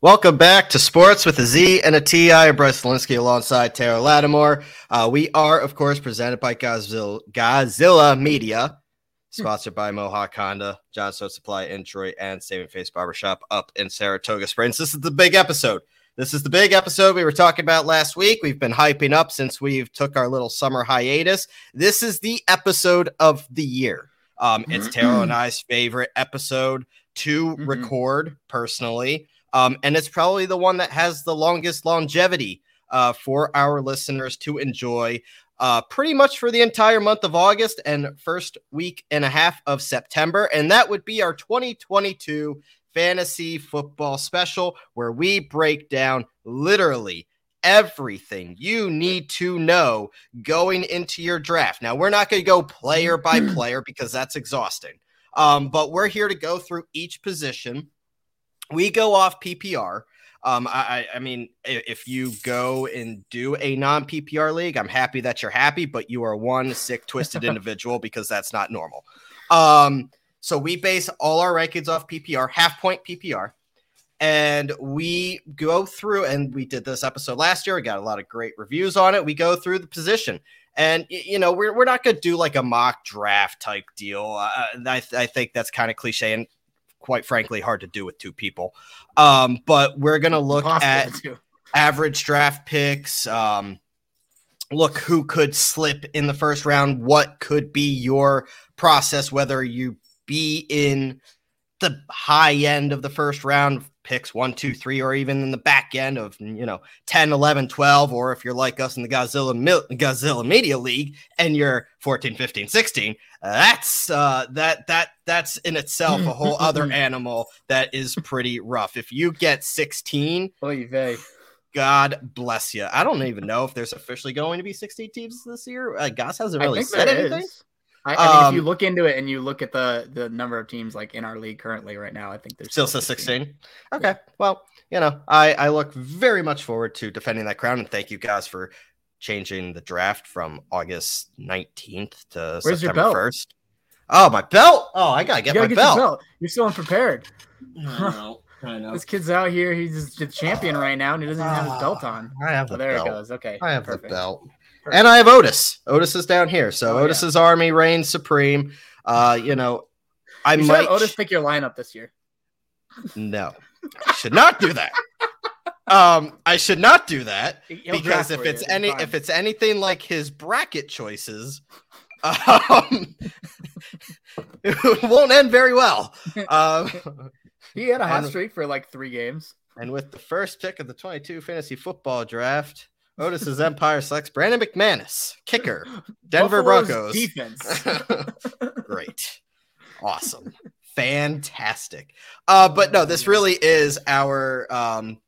Welcome back to Sports with a Z and a T. I am Bryce Linsky alongside Tara Lattimore. Uh, we are, of course, presented by Godzilla, Godzilla Media, sponsored by Mohawk Honda, Johnstone Supply in Troy, and Saving Face Barbershop up in Saratoga Springs. This is the big episode. This is the big episode we were talking about last week. We've been hyping up since we've took our little summer hiatus. This is the episode of the year. Um, it's Tara and I's favorite episode to Mhm. record personally. Um, and it's probably the one that has the longest longevity uh, for our listeners to enjoy uh, pretty much for the entire month of August and first week and a half of September. And that would be our 2022 fantasy football special, where we break down literally everything you need to know going into your draft. Now, we're not going to go player by player because that's exhausting. Um, but we're here to go through each position. We go off PPR. Um, I, I mean, if you go and do a non PPR league, I'm happy that you're happy, but you are one sick, twisted individual because that's not normal. Um, so we base all our rankings off PPR, half point PPR, and we go through. And we did this episode last year. We got a lot of great reviews on it. We go through the position, and you know, we're we're not going to do like a mock draft type deal. Uh, I I think that's kind of cliche and quite frankly hard to do with two people. Um, but we're gonna look at average draft picks. Um, look who could slip in the first round. What could be your process, whether you be in the high end of the first round, picks one, two, three, or even in the back end of, you know, 10, 11, 12, or if you're like us in the Godzilla, Mil- Godzilla Media League and you're 14, 15, 16, that's uh, that that that's in itself a whole other animal that is pretty rough. If you get 16, Oy vey. God bless you. I don't even know if there's officially going to be 16 teams this year. Uh, Goss hasn't really said anything. is. I, I mean, if you Um, look into it and you look at the the number of teams like in our league currently right now, I think there's Still says 16. Okay. Well, you know, I, I look very much forward to defending that crown. And thank you guys for changing the draft from August 19th to Where's your September belt? 1st. Oh, my belt. Oh, I got to You get gotta my get belt. belt. You're so unprepared. I know. I know. This kid's out here. He's the champion right now, and he doesn't even have his belt on. I have the Oh, there belt. it goes. Okay, I have perfect. the belt. And I have Otis. Otis is down here. So Oh, yeah. Otis's army reigns supreme. Uh, you know, I You might Otis pick your lineup this year. No, I should not do that. Um, I should not do that He'll because if for you. it's any if it's anything like his bracket choices, um, it won't end very well. Um, he had a hot and- streak for like three games. and with the first pick of the 22 fantasy football draft, Otis's Empire selects Brandon McManus, kicker, Denver Broncos. defense. Great. Awesome. Fantastic. Uh, but no, this really is our um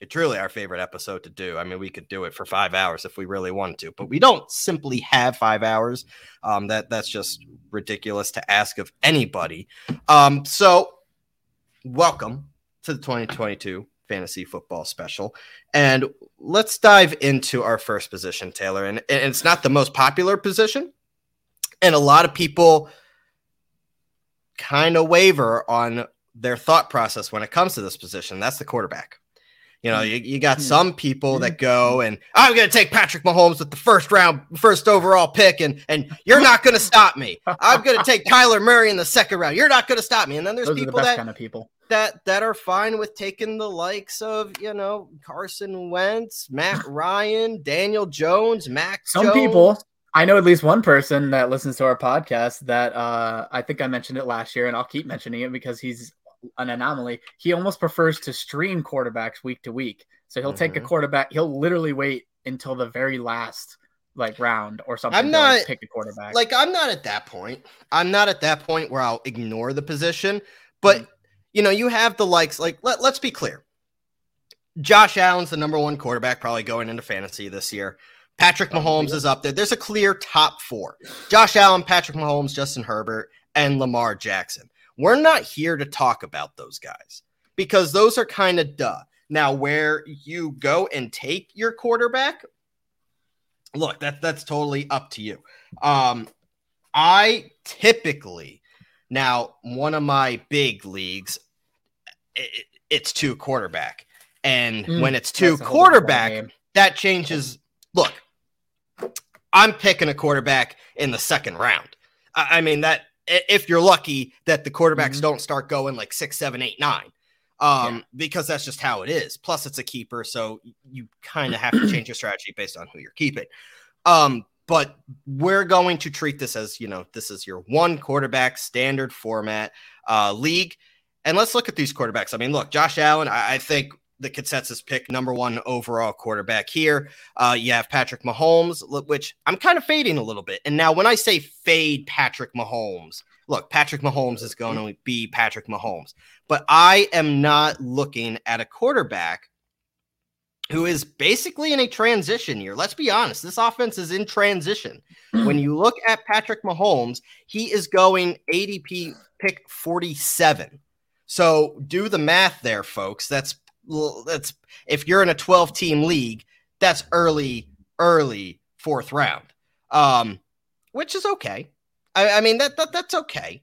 it's really our favorite episode to do. I mean, we could do it for five hours if we really wanted to, but we don't simply have five hours. Um, that that's just ridiculous to ask of anybody. Um, so welcome to the 2022 fantasy football special. And let's dive into our first position, Taylor. And, and it's not the most popular position. And a lot of people kind of waver on their thought process when it comes to this position. That's the quarterback. You know, you, you got Hmm. some people that go and I'm going to take Patrick Mahomes with the first round, first overall pick, and and you're not going to stop me. I'm going to take Kyler Murray in the second round. You're not going to stop me. And then there's Those are the people that kind of people. that that are fine with taking the likes of you know Carson Wentz, Matt Ryan, Daniel Jones, Mac. Some Jones. people, I know at least one person that listens to our podcast that uh, I think I mentioned it last year, and I'll keep mentioning it because he's an anomaly. He almost prefers to stream quarterbacks week to week. So he'll take a Mhm. quarterback. He'll literally wait until the very last like round or something. I'm not- pick a quarterback. Like I'm not at that point. I'm not at that point where I'll ignore the position. But Mhm. you know, you have the likes. Like let, let's be clear. Josh Allen's the number one quarterback, probably going into fantasy this year. Patrick Mahomes is up there. There's a clear top four: Josh Allen, Patrick Mahomes, Justin Herbert, and Lamar Jackson. We're not here to talk about those guys because those are kind of duh. Now, where you go and take your quarterback, look, that that's totally up to you. Um, I typically now one of my big leagues, it, it's two quarterback. And Mm, when it's two quarterback, that changes. Look, I'm picking a quarterback in the second round. I, I mean that if you're lucky that the quarterbacks Mhm. don't start going like six, seven, eight, nine. Um, because that's just how it is. Plus, it's a keeper, so you kind of have to change your strategy based on who you're keeping. Um, but we're going to treat this as you know, this is your one quarterback standard format uh, league. And let's look at these quarterbacks. I mean, look, Josh Allen, I, I think the consensus pick number one overall quarterback here. Uh, you have Patrick Mahomes, which I'm kind of fading a little bit. And now, when I say fade Patrick Mahomes, look, Patrick Mahomes is going to be Patrick Mahomes, but I am not looking at a quarterback who is basically in a transition year. Let's be honest, this offense is in transition. when you look at Patrick Mahomes, he is going ADP pick 47. So do the math there, folks. That's that's if you're in a 12 team league, that's early, early fourth round. Um, which is okay. I, I mean that, that that's okay.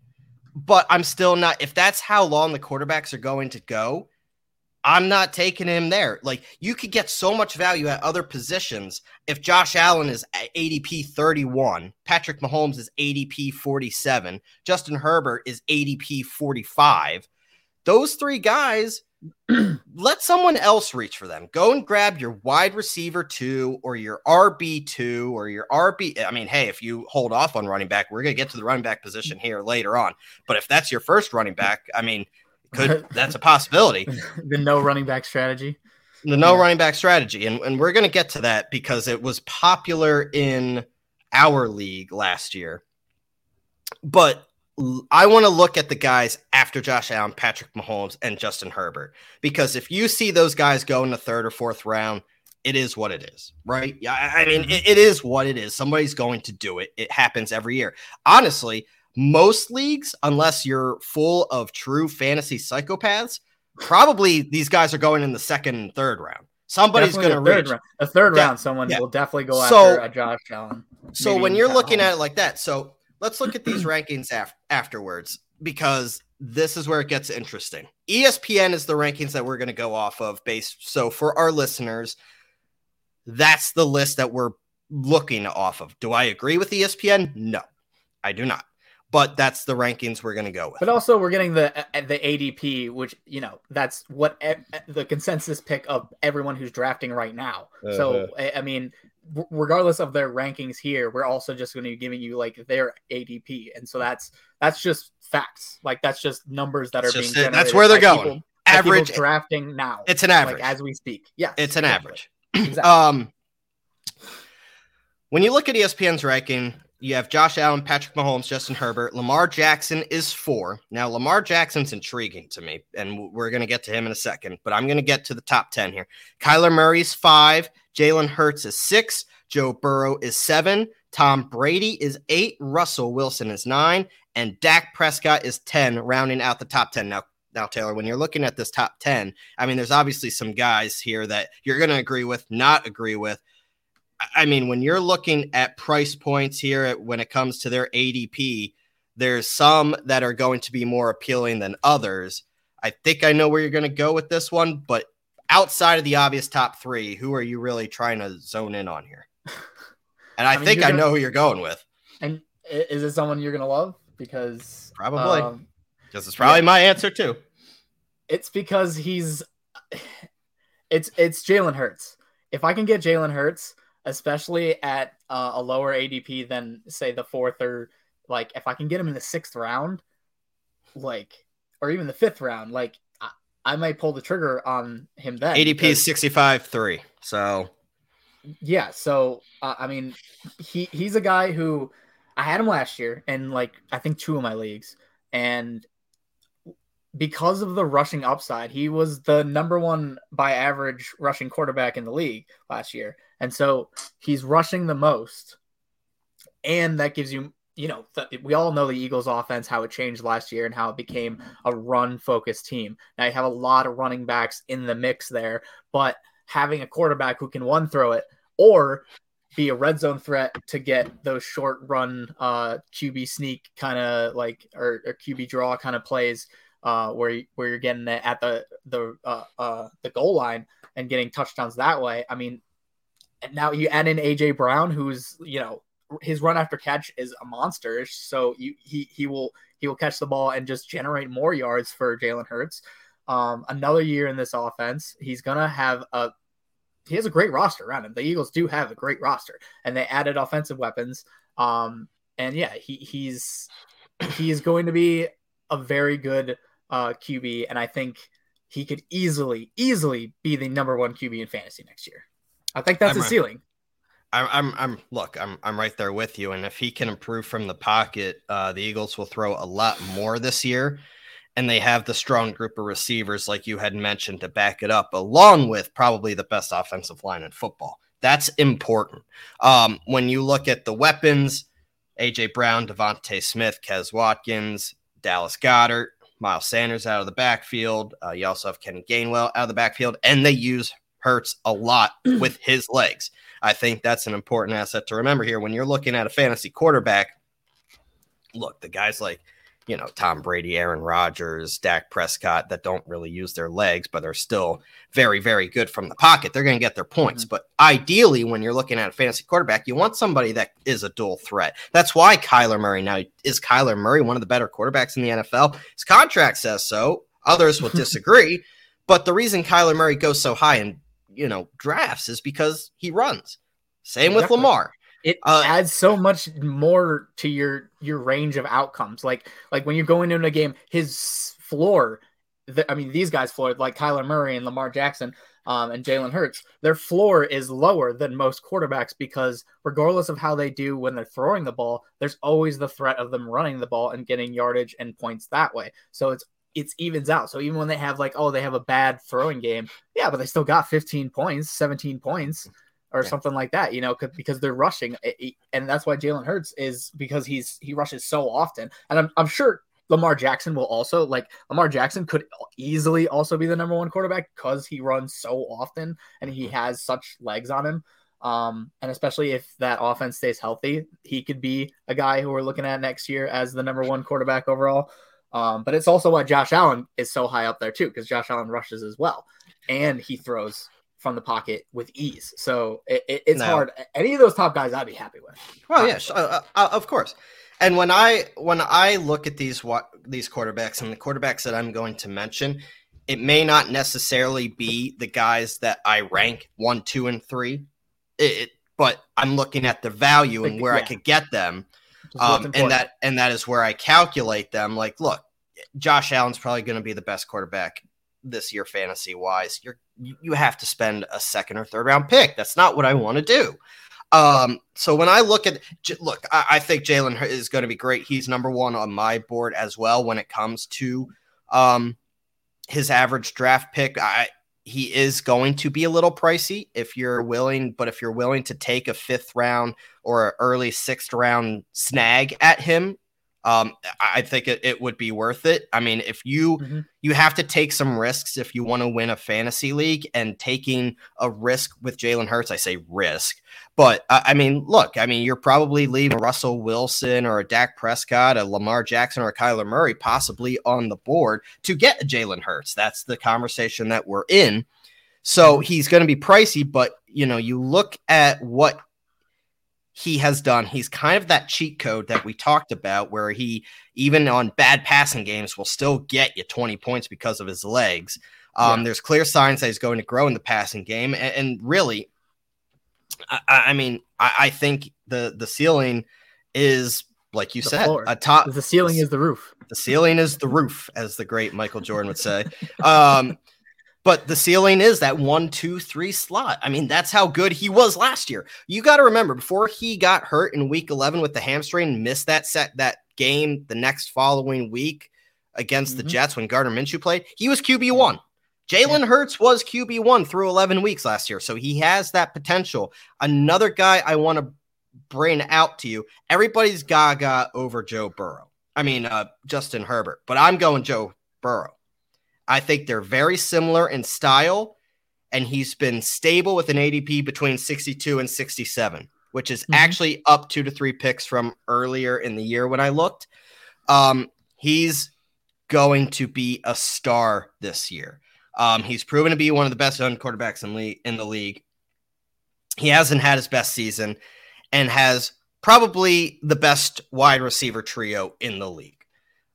But I'm still not if that's how long the quarterbacks are going to go, I'm not taking him there. Like you could get so much value at other positions if Josh Allen is ADP 31, Patrick Mahomes is ADP 47, Justin Herbert is ADP 45. Those three guys, let someone else reach for them. Go and grab your wide receiver two or your RB two or your RB. I mean, hey, if you hold off on running back, we're going to get to the running back position here later on. But if that's your first running back, I mean, could that's a possibility the no running back strategy. the no Yeah. running back strategy and, and we're going to get to that because it was popular in our league last year but i want to look at the guys after josh allen patrick mahomes and justin herbert because if you see those guys go in the third or fourth round it is what it is right yeah i mean it- it is what it is somebody's going to do it it happens every year honestly most leagues unless you're full of true fantasy psychopaths probably these guys are going in the second and third round. Somebody's going to reach. round. The third Yeah, round, someone yeah. will definitely go So- after a Josh Allen. So maybe when you're looking at it like that, so let's look at these rankings af- afterwards because this is where it gets interesting. ESPN is the rankings that we're going to go off of based. So for our listeners, that's the list that we're looking off of. Do I agree with ESPN? No, I do not. But that's the rankings we're going to go with. But also, we're getting the uh, the ADP, which you know that's what e- the consensus pick of everyone who's drafting right now. So Uh-huh. I I mean, regardless of their rankings here, we're also just going to be giving you like their ADP, and so that's that's just facts. Like that's just numbers that are being it. That's where they're going. people- average. drafting now. It's an average. like as we speak. Yeah, It's an average. Exactly. Um, when you look at ESPN's ranking, you have Josh Allen, Patrick Mahomes, Justin Herbert. Lamar Jackson is four. Now, Lamar Jackson's intriguing to me, and we're going to get to him in a second, but I'm going to get to the top 10 here. Kyler Murray's five. Jalen Hurts is six. Joe Burrow is seven. Tom Brady is eight. Russell Wilson is nine. And Dak Prescott is 10, rounding out the top 10. Now, now, Taylor, when you're looking at this top 10, I mean, there's obviously some guys here that you're going to agree with, not agree with. I- mean, when you're looking at price points here, at- when it comes to their ADP, there's some that are going to be more appealing than others. I think I know where you're going to go with this one, but outside of the obvious top three, who are you really trying to zone in on here? And I, I mean, think I gonna- know who you're going with And is it someone you're gonna love? Because Probably. um, because it's probably my answer too. it's because he's it's it's Jalen Hurts. If I can get Jalen Hurts, especially at uh, a lower ADP than say the fourth or like if I can get him in the sixth round, like or even the fifth round, like I, might pull the trigger on him then. ADP is 65 3. So yeah so uh, i mean he he's a guy who i had him last year in like i think two of my leagues and because of the rushing upside he was the number one by average rushing quarterback in the league last year and so he's rushing the most and that gives you you know th- we all know the eagles offense how it changed last year and how it became a run focused team now you have a lot of running backs in the mix there but having a quarterback who can one throw it or be a red zone threat to get those short run uh QB sneak kind of like or, or QB draw kind of plays uh, where where you're getting it at the the uh, uh, the goal line and getting touchdowns that way. I mean, now you add in AJ Brown, who's you know his run after catch is a monster. So you, he he will he will catch the ball and just generate more yards for Jalen Hurts. Um, another year in this offense, he's gonna have a he has a great roster around him. The Eagles do have a great roster, and they added offensive weapons. Um, and yeah, he he's he is going to be a very good uh, QB, and I think he could easily easily be the number one QB in fantasy next year. I think that's I'm a ceiling. I'm, I'm, I'm, look, I'm, I'm right there with you. And if he can improve from the pocket, uh, the Eagles will throw a lot more this year. And they have the strong group of receivers, like you had mentioned, to back it up, along with probably the best offensive line in football. That's important. Um, when you look at the weapons, AJ Brown, DeVonta Smith, Quez Watkins, Dallas Goedert, Miles Sanders out of the backfield. Uh, you also have Kenny Gainwell out of the backfield, and they use Hurts a lot with his legs. I think that's an important asset to remember here when you're looking at a fantasy quarterback. Look, the guys like, you know, Tom Brady, Aaron Rodgers, Dak Prescott that don't really use their legs, but are still very, very good from the pocket. They're going to get their points. Mm-hmm. But ideally, when you're looking at a fantasy quarterback, you want somebody that is a dual threat. That's why Kyler Murray now is Kyler Murray one of the better quarterbacks in the NFL. His contract says so. Others will disagree. But the reason Kyler Murray goes so high in you know drafts is because he runs. Same with Lamar. It uh, adds so much more to your your range of outcomes. Like like when you're going into a game, his floor. The, I mean, these guys' floor, like Kyler Murray and Lamar Jackson, um, and Jalen Hurts, their floor is lower than most quarterbacks because regardless of how they do when they're throwing the ball, there's always the threat of them running the ball and getting yardage and points that way. So it's it's evens out. So even when they have like, oh, they have a bad throwing game, yeah, but they still got 15 points, 17 points, or yeah. something like that, you know, because they're rushing, and that's why Jalen Hurts is because he's he rushes so often, and I'm I'm sure Lamar Jackson will also like Lamar Jackson could easily also be the number one quarterback because he runs so often and he has such legs on him. Um, and especially if that offense stays healthy, he could be a guy who we're looking at next year as the number one quarterback overall. Um, but it's also why Josh Allen is so high up there too, because Josh Allen rushes as well, and he throws from the pocket with ease. So it, it, it's no. hard. Any of those top guys, I'd be happy with. Well, yes, uh, uh, of course. And when I when I look at these what these quarterbacks and the quarterbacks that I'm going to mention, it may not necessarily be the guys that I rank one, two, and three. It, but I'm looking at the value and where yeah. I could get them um, and that and that is where I calculate them. Like, look, Josh Allen's probably going to be the best quarterback this year, fantasy wise. You're you have to spend a second or third round pick. That's not what I want to do. Um, so when I look at look, I, I think Jalen is going to be great. He's number one on my board as well when it comes to um his average draft pick. I he is going to be a little pricey if you're willing, but if you're willing to take a fifth round or early sixth round snag at him, um, I think it, it would be worth it. I mean, if you mm-hmm. you have to take some risks if you want to win a fantasy league, and taking a risk with Jalen Hurts, I say risk, but uh, I mean, look, I mean, you're probably leaving Russell Wilson or a Dak Prescott, a Lamar Jackson, or a Kyler Murray possibly on the board to get a Jalen Hurts. That's the conversation that we're in. So mm-hmm. he's going to be pricey, but you know, you look at what he has done. He's kind of that cheat code that we talked about, where he, even on bad passing games, will still get you 20 points because of his legs. Um, yeah. There's clear signs that he's going to grow in the passing game. And, and really, I, I mean, I, I, think the, the ceiling is, like you the said, floor. a top. The ceiling is the roof. The ceiling is the roof, as the great Michael Jordan would say. Um, but the ceiling is that one, two, three slot. I mean, that's how good he was last year. You got to remember before he got hurt in week 11 with the hamstring, missed that set, that game the next following week against mm-hmm. the Jets when Gardner Minshew played, he was QB1. Jalen yeah. Hurts was QB1 through 11 weeks last year. So he has that potential. Another guy I want to bring out to you everybody's gaga over Joe Burrow. I mean, uh, Justin Herbert, but I'm going Joe Burrow. I think they're very similar in style, and he's been stable with an ADP between 62 and 67, which is mm-hmm. actually up two to three picks from earlier in the year when I looked. Um, he's going to be a star this year. Um, he's proven to be one of the best young quarterbacks in, le- in the league. He hasn't had his best season and has probably the best wide receiver trio in the league.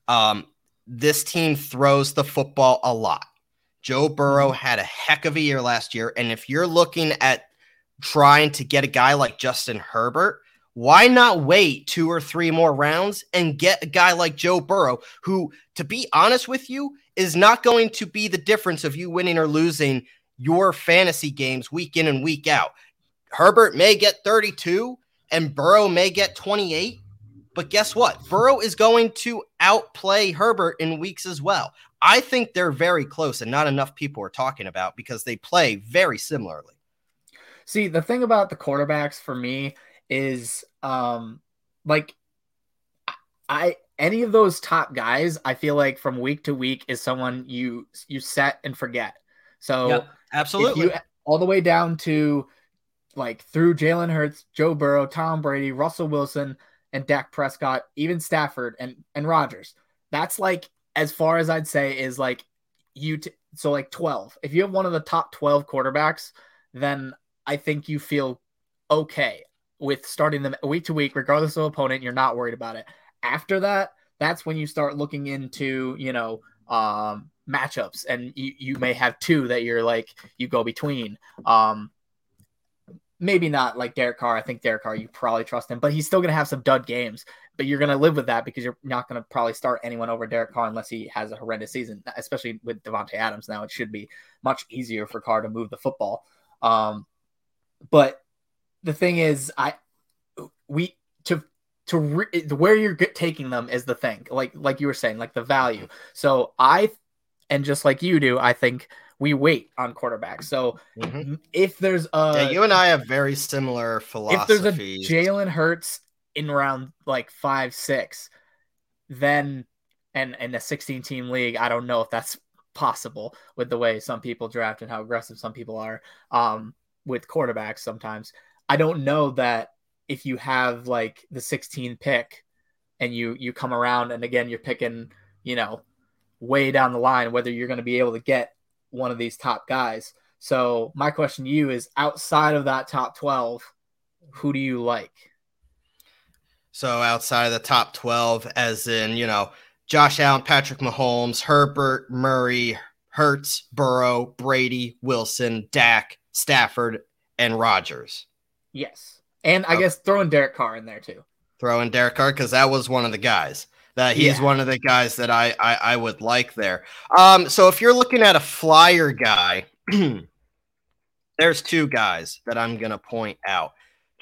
Um, this team throws the football a lot. Joe Burrow mm-hmm. had a heck of a year last year. And if you're looking at trying to get a guy like Justin Herbert, why not wait two or three more rounds and get a guy like Joe Burrow, who, to be honest with you, is not going to be the difference of you winning or losing your fantasy games week in and week out. Herbert may get 32 and Burrow may get 28, but guess what? Burrow is going to outplay Herbert in weeks as well. I think they're very close and not enough people are talking about because they play very similarly. See, the thing about the quarterbacks for me is um like I any of those top guys, I feel like from week to week is someone you you set and forget. So yep, absolutely, you, all the way down to like through Jalen Hurts, Joe Burrow, Tom Brady, Russell Wilson, and Dak Prescott, even Stafford and and Rodgers. That's like as far as I'd say is like you. T- so like twelve. If you have one of the top twelve quarterbacks, then I think you feel okay with starting them week to week, regardless of opponent. You're not worried about it. After that, that's when you start looking into, you know, um, matchups, and you, you may have two that you're like you go between. Um, maybe not like Derek Carr. I think Derek Carr, you probably trust him, but he's still gonna have some dud games. But you're gonna live with that because you're not gonna probably start anyone over Derek Carr unless he has a horrendous season. Especially with Davante Adams now, it should be much easier for Carr to move the football. Um, but the thing is, I we to to re- where you're taking them is the thing. Like like you were saying, like the value. So I and just like you do, I think we wait on quarterbacks. So mm-hmm. if there's a yeah, you and I have very similar philosophies. If there's a Jalen Hurts in round like five six, then and in a 16 team league, I don't know if that's possible with the way some people draft and how aggressive some people are um, with quarterbacks sometimes. I don't know that if you have like the 16 pick and you you come around and again you're picking, you know, way down the line whether you're going to be able to get one of these top guys. So my question to you is outside of that top 12, who do you like? So outside of the top 12 as in, you know, Josh Allen, Patrick Mahomes, Herbert, Murray, Hurts, Burrow, Brady, Wilson, Dak, Stafford, and Rodgers. Yes. And I okay. guess throwing Derek Carr in there too. Throw in Derek Carr because that was one of the guys that he's yeah. one of the guys that I, I, I would like there. Um, so if you're looking at a flyer guy, there's two guys that I'm gonna point out.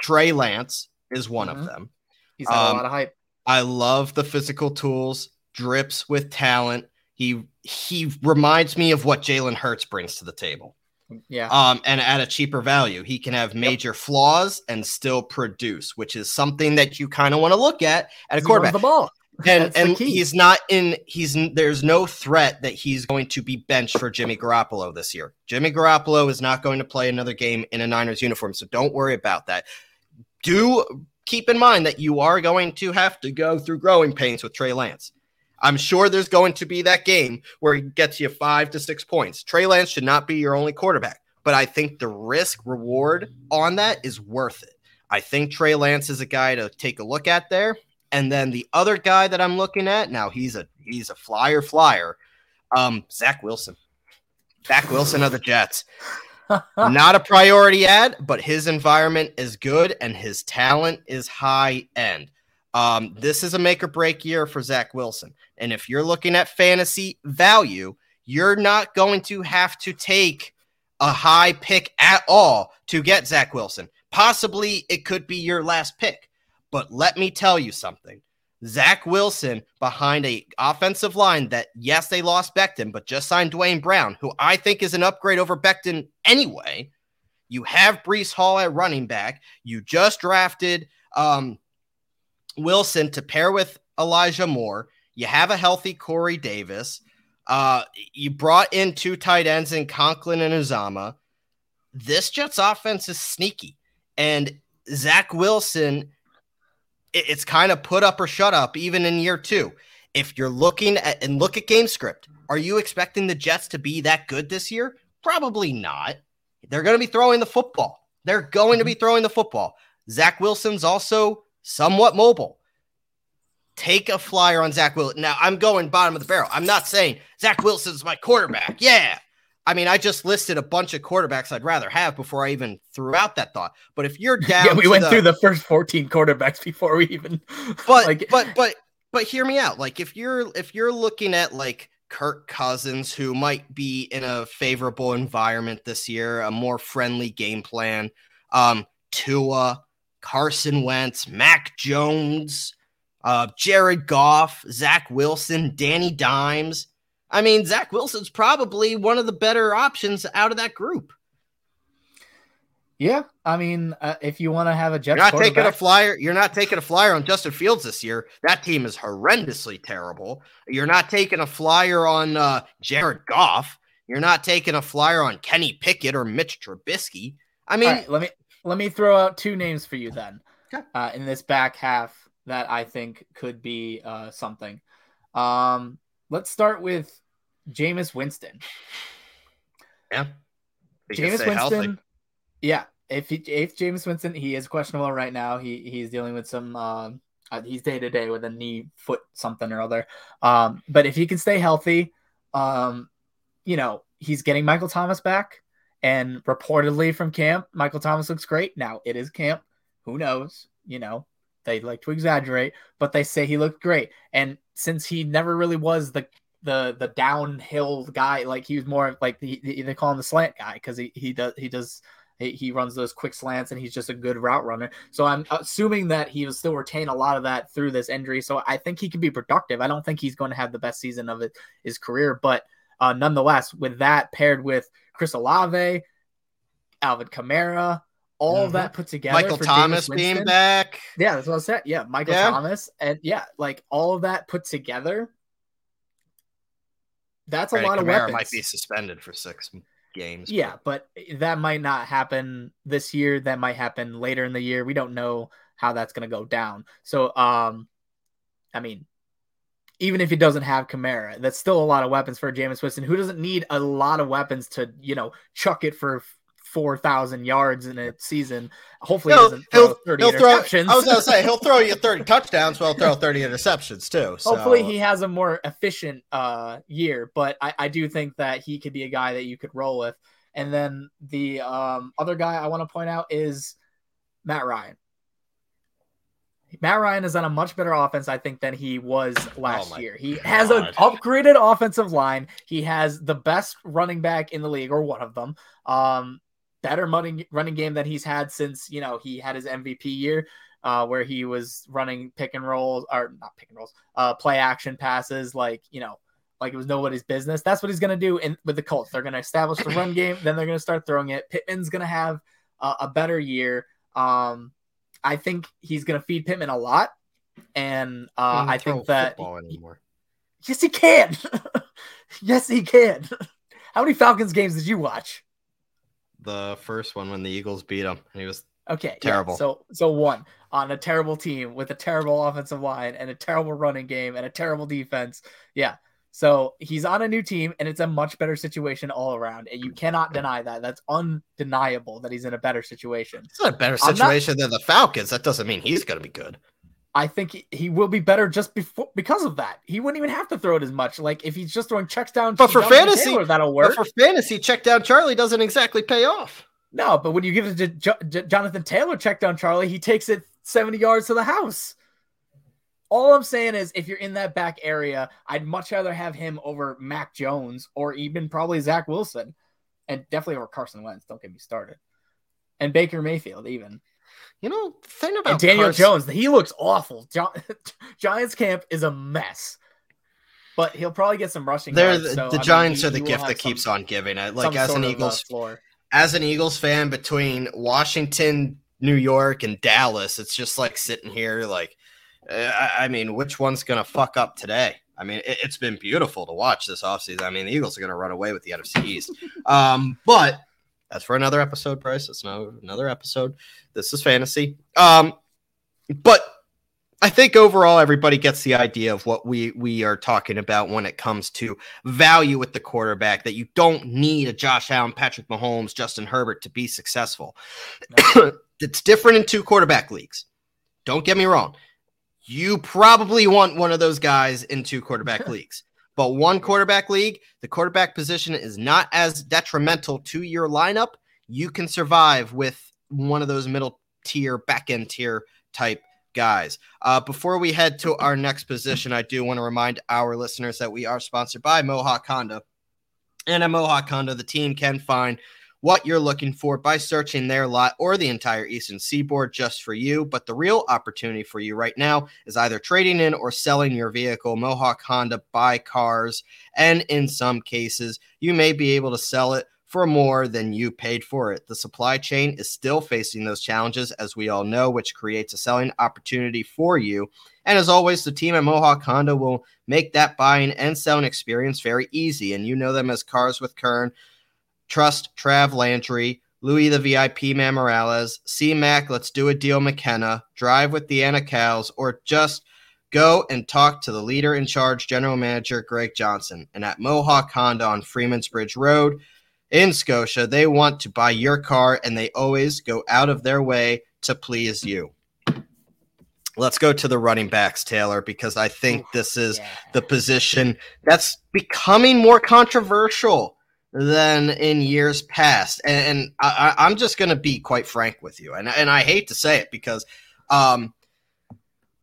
Trey Lance is one mm-hmm. of them. He's had um, a lot of hype. I love the physical tools, drips with talent. He he reminds me of what Jalen Hurts brings to the table. Yeah. Um, and at a cheaper value, he can have major yep. flaws and still produce, which is something that you kind of want to look at at a quarterback. The ball. And and he's not in. He's there's no threat that he's going to be benched for Jimmy Garoppolo this year. Jimmy Garoppolo is not going to play another game in a Niners uniform, so don't worry about that. Do keep in mind that you are going to have to go through growing pains with Trey Lance. I'm sure there's going to be that game where he gets you five to six points. Trey Lance should not be your only quarterback, but I think the risk reward on that is worth it. I think Trey Lance is a guy to take a look at there. And then the other guy that I'm looking at now, he's a he's a flyer flyer. Um, Zach Wilson. Zach Wilson of the Jets. Not a priority ad, but his environment is good and his talent is high end. Um, this is a make or break year for Zach Wilson. And if you're looking at fantasy value, you're not going to have to take a high pick at all to get Zach Wilson. Possibly it could be your last pick. But let me tell you something. Zach Wilson behind a offensive line that yes, they lost Becton, but just signed Duane Brown, who I think is an upgrade over Becton anyway. You have Breece Hall at running back. You just drafted um, Wilson to pair with Elijah Moore. You have a healthy Corey Davis. Uh, you brought in two tight ends in Conklin and Uzomah. This Jets offense is sneaky. And Zach Wilson, it's kind of put up or shut up, even in year two. if you're looking at and look at game script, are you expecting the Jets to be that good this year? Probably not. They're going to be throwing the football. They're going to be mm-hmm. throwing the football. Zach Wilson's also somewhat mobile. Take a flyer on Zach Wilson. Now, I'm going bottom of the barrel. I'm not saying Zach Wilson's my quarterback. Yeah. I mean, I just listed a bunch of quarterbacks I'd rather have before I even threw out that thought. But if you're down, yeah, we went the, through the first 14 quarterbacks before we even. But like, but but but hear me out. Like if you're if you're looking at like Kirk Cousins, who might be in a favorable environment this year, a more friendly game plan. Um, Tua, Carson Wentz, Mac Jones, uh, Jared Goff, Zach Wilson, Danny Dimes. I mean, Zach Wilson's probably one of the better options out of that group. Yeah, I mean, uh, if you want to have a Jets, you're not taking a flyer. You're not taking a flyer on Justin Fields this year. That team is horrendously terrible. You're not taking a flyer on uh, Jared Goff. You're not taking a flyer on Kenny Pickett or Mitch Trubisky. I mean, right, let me let me throw out two names for you then uh, in this back half that I think could be uh, something. Um, let's start with Jameis Winston. Yeah, Jameis Winston. Healthy. Yeah, if he, if Jameis Winston, he is questionable right now. He he's dealing with some. Uh, uh, he's day to day with a knee, foot, something or other. Um, but if he can stay healthy, um, you know, he's getting Michael Thomas back, and reportedly from camp, Michael Thomas looks great. Now it is camp. Who knows? You know, they like to exaggerate, but they say he looked great. And since he never really was the the the downhill guy, like he was more like the, they call him the slant guy because he he does he does he runs those quick slants and he's just a good route runner. So I'm assuming that he will still retain a lot of that through this injury. So I think he can be productive. I don't think he's going to have the best season of it, his career, but uh, nonetheless, with that paired with Chris Olave, Alvin Kamara, all mm-hmm. that put together. Michael Thomas being back. Yeah, that's what I said. Yeah, Michael yeah. Thomas. And yeah, like all of that put together. That's a lot of weapons. might be suspended for six games. Yeah, but. but that might not happen this year. That might happen later in the year. We don't know how that's going to go down. So, um, I mean, even if he doesn't have Kamara, that's still a lot of weapons for Jameis Winston, who doesn't need a lot of weapons to, you know, chuck it for four thousand yards in a season. Hopefully, he'll, he doesn't throw he'll interceptions. Throw, I was gonna say he'll throw you thirty touchdowns, while he'll throw thirty interceptions too. So. Hopefully, he has a more efficient uh, year. But I, I do think that he could be a guy that you could roll with. And then the um, other guy I want to point out is Matt Ryan. Matt Ryan is on a much better offense, I think, than he was last oh year. He God. has an upgraded offensive line. He has the best running back in the league, or one of them. Um, better running running game than he's had since you know he had his MVP year, uh, where he was running pick and rolls or not pick and rolls, uh, play action passes like you know like it was nobody's business. That's what he's gonna do in with the Colts. They're gonna establish the run game, then they're gonna start throwing it. Pittman's gonna have uh, a better year. Um, I think he's gonna feed Pittman a lot, and uh, I think that. Anymore. Yes, he can. yes, he can. How many Falcons games did you watch? The first one when the Eagles beat him. He was okay. Terrible. Yeah, so so one on a terrible team with a terrible offensive line and a terrible running game and a terrible defense. Yeah. So he's on a new team and it's a much better situation all around. And you cannot deny that. That's undeniable that he's in a better situation. It's not a better situation not, than the Falcons. That doesn't mean he's going to be good. I think he will be better just before because of that. He wouldn't even have to throw it as much. Like if he's just throwing checks down. But for fantasy, Taylor, that'll work. for fantasy, check down Charlie doesn't exactly pay off. No, but when you give it to J- J- Jonathan Taylor, check down Charlie, he takes it seventy yards to the house. All I'm saying is, if you're in that back area, I'd much rather have him over Mac Jones or even probably Zach Wilson, and definitely over Carson Wentz. Don't get me started, and Baker Mayfield even. You know, thing about and Daniel Carson... Jones, he looks awful. Giants camp is a mess, but he'll probably get some rushing. They're the, so, the Giants mean, he, are the gift that keeps on giving. it. like as an Eagles as an Eagles fan between Washington, New York, and Dallas, it's just like sitting here. Like, I, I mean, which one's gonna fuck up today? I mean, it, has been beautiful to watch this offseason. I mean, the Eagles are going to run away with the NFC East. um, but that's for another episode, Bryce. That's no another episode. This is fantasy. Um, but I think overall everybody gets the idea of what we we are talking about when it comes to value with the quarterback. That you don't need a Josh Allen, Patrick Mahomes, Justin Herbert to be successful. No. it's different in two quarterback leagues. Don't get me wrong. You probably want one of those guys in two quarterback leagues. But one quarterback league, the quarterback position is not as detrimental to your lineup. You can survive with one of those middle tier, back end tier type guys. Uh, before we head to our next position, I do want to remind our listeners that we are sponsored by Mohawk Honda. And at Mohawk Honda, the team can find what you're looking for by searching their lot or the entire Eastern Seaboard just for you. But the real opportunity for you right now is either trading in or selling your vehicle. Mohawk Honda buy cars, and in some cases, you may be able to sell it for more than you paid for it. The supply chain is still facing those challenges, as we all know, which creates a selling opportunity for you. And as always, the team at Mohawk Honda will make that buying and selling experience very easy. And you know them as Cars with Kern, Trust Trav Landry, Louis the VIP Man Morales, C Mac, Let's Do a Deal McKenna, Drive with the Anna Cows, or just go and talk to the leader in charge, General Manager Greg Johnson. And at Mohawk Honda on Freeman's Bridge Road, in Scotia. They want to buy your car and they always go out of their way to please you. Let's go to the running backs, Taylor, because I think this is yeah. the position that's becoming more controversial than in years past. And, I, am just going to be quite frank with you. And, and I hate to say it because, um,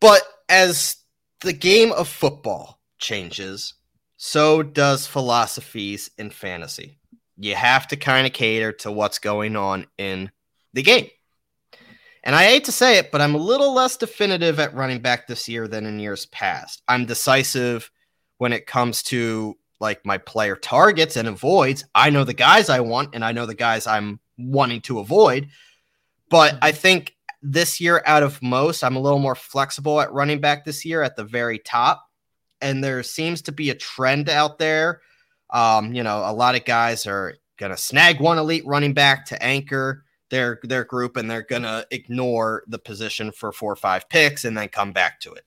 but as the game of football changes, so does philosophies in fantasy you have to kind of cater to what's going on in the game. And I hate to say it, but I'm a little less definitive at running back this year than in years past. I'm decisive when it comes to like my player targets and avoids. I know the guys I want and I know the guys I'm wanting to avoid. But I think this year, out of most, I'm a little more flexible at running back this year at the very top. And there seems to be a trend out there um, you know, a lot of guys are going to snag one elite running back to anchor their their group, and they're going to ignore the position for four or five picks and then come back to it.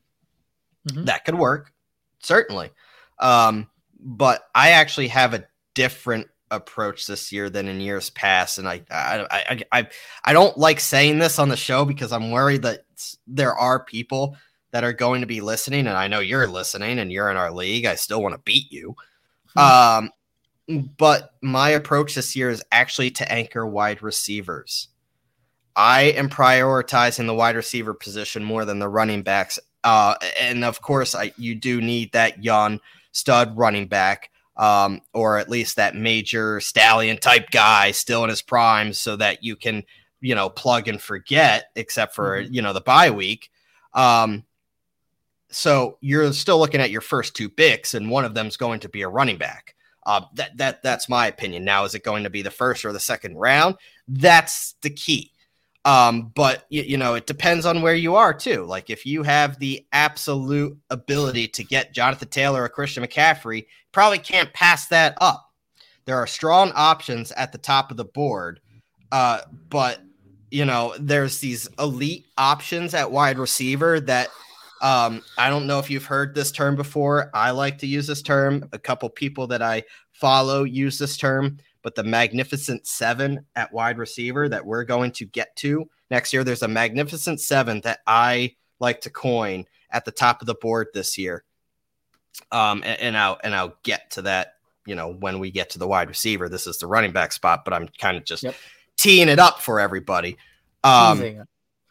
Mm-hmm. That could work, certainly. Um, but I actually have a different approach this year than in years past, and I I I I, I don't like saying this on the show because I'm worried that there are people that are going to be listening, and I know you're listening, and you're in our league. I still want to beat you. Um, but my approach this year is actually to anchor wide receivers. I am prioritizing the wide receiver position more than the running backs. Uh, and of course, I, you do need that young stud running back, um, or at least that major stallion type guy still in his prime, so that you can, you know, plug and forget, except for mm-hmm. you know the bye week. Um, so you're still looking at your first two picks, and one of them is going to be a running back. Uh, that that that's my opinion. Now, is it going to be the first or the second round? That's the key. Um, but you, you know, it depends on where you are too. Like if you have the absolute ability to get Jonathan Taylor or Christian McCaffrey, probably can't pass that up. There are strong options at the top of the board, uh, but you know, there's these elite options at wide receiver that um, I don't know if you've heard this term before. I like to use this term. A couple people that I follow use this term, but the magnificent seven at wide receiver that we're going to get to next year, there's a magnificent seven that I like to coin at the top of the board this year. Um, and, and I'll and I'll get to that, you know, when we get to the wide receiver. This is the running back spot, but I'm kind of just yep. teeing it up for everybody. Um,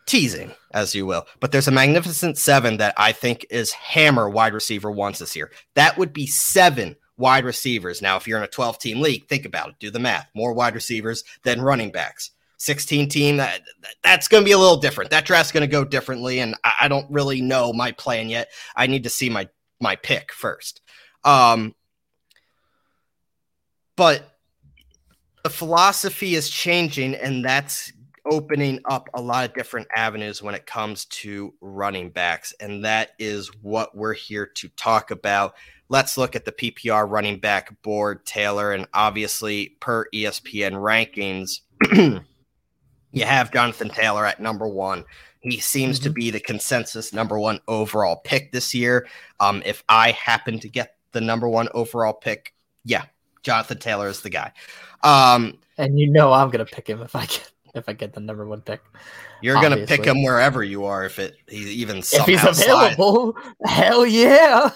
teasing, as you will. But there's a magnificent seven that I think is hammer wide receiver ones this year. That would be seven wide receivers. Now, if you're in a 12 team league, think about it. Do the math. More wide receivers than running backs. 16 team that that's going to be a little different. That draft's going to go differently, and I, I, don't really know my plan yet. I need to see my my pick first. Um, but the philosophy is changing, and that's opening up a lot of different avenues when it comes to running backs. And that is what we're here to talk about. Let's look at the PPR running back board, Taylor. And obviously, per ESPN rankings, you have Jonathan Taylor at number one. He seems mm-hmm. to be the consensus number one overall pick this year. Um, if I happen to get the number one overall pick, yeah, Jonathan Taylor is the guy. Um, and you know I'm gonna pick him if I get if I get the number one pick. You're obviously. gonna pick him wherever you are if it he even if he's available. Slides. Hell yeah!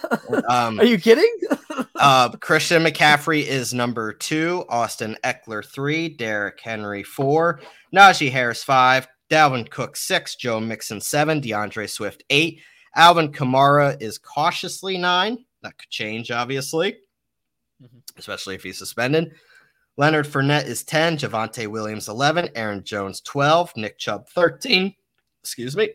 Um, are you kidding? uh, Christian McCaffrey is number two. Austin Ekeler three. Derrick Henry four. Najee Harris five. Dalvin Cook six. Joe Mixon seven. DeAndre Swift eight. Alvin Kamara is cautiously nine. That could change, obviously, mm-hmm. especially if he's suspended. Leonard Fournette is 10, Javonte Williams 11, Aaron Jones 12, Nick Chubb 13, excuse me,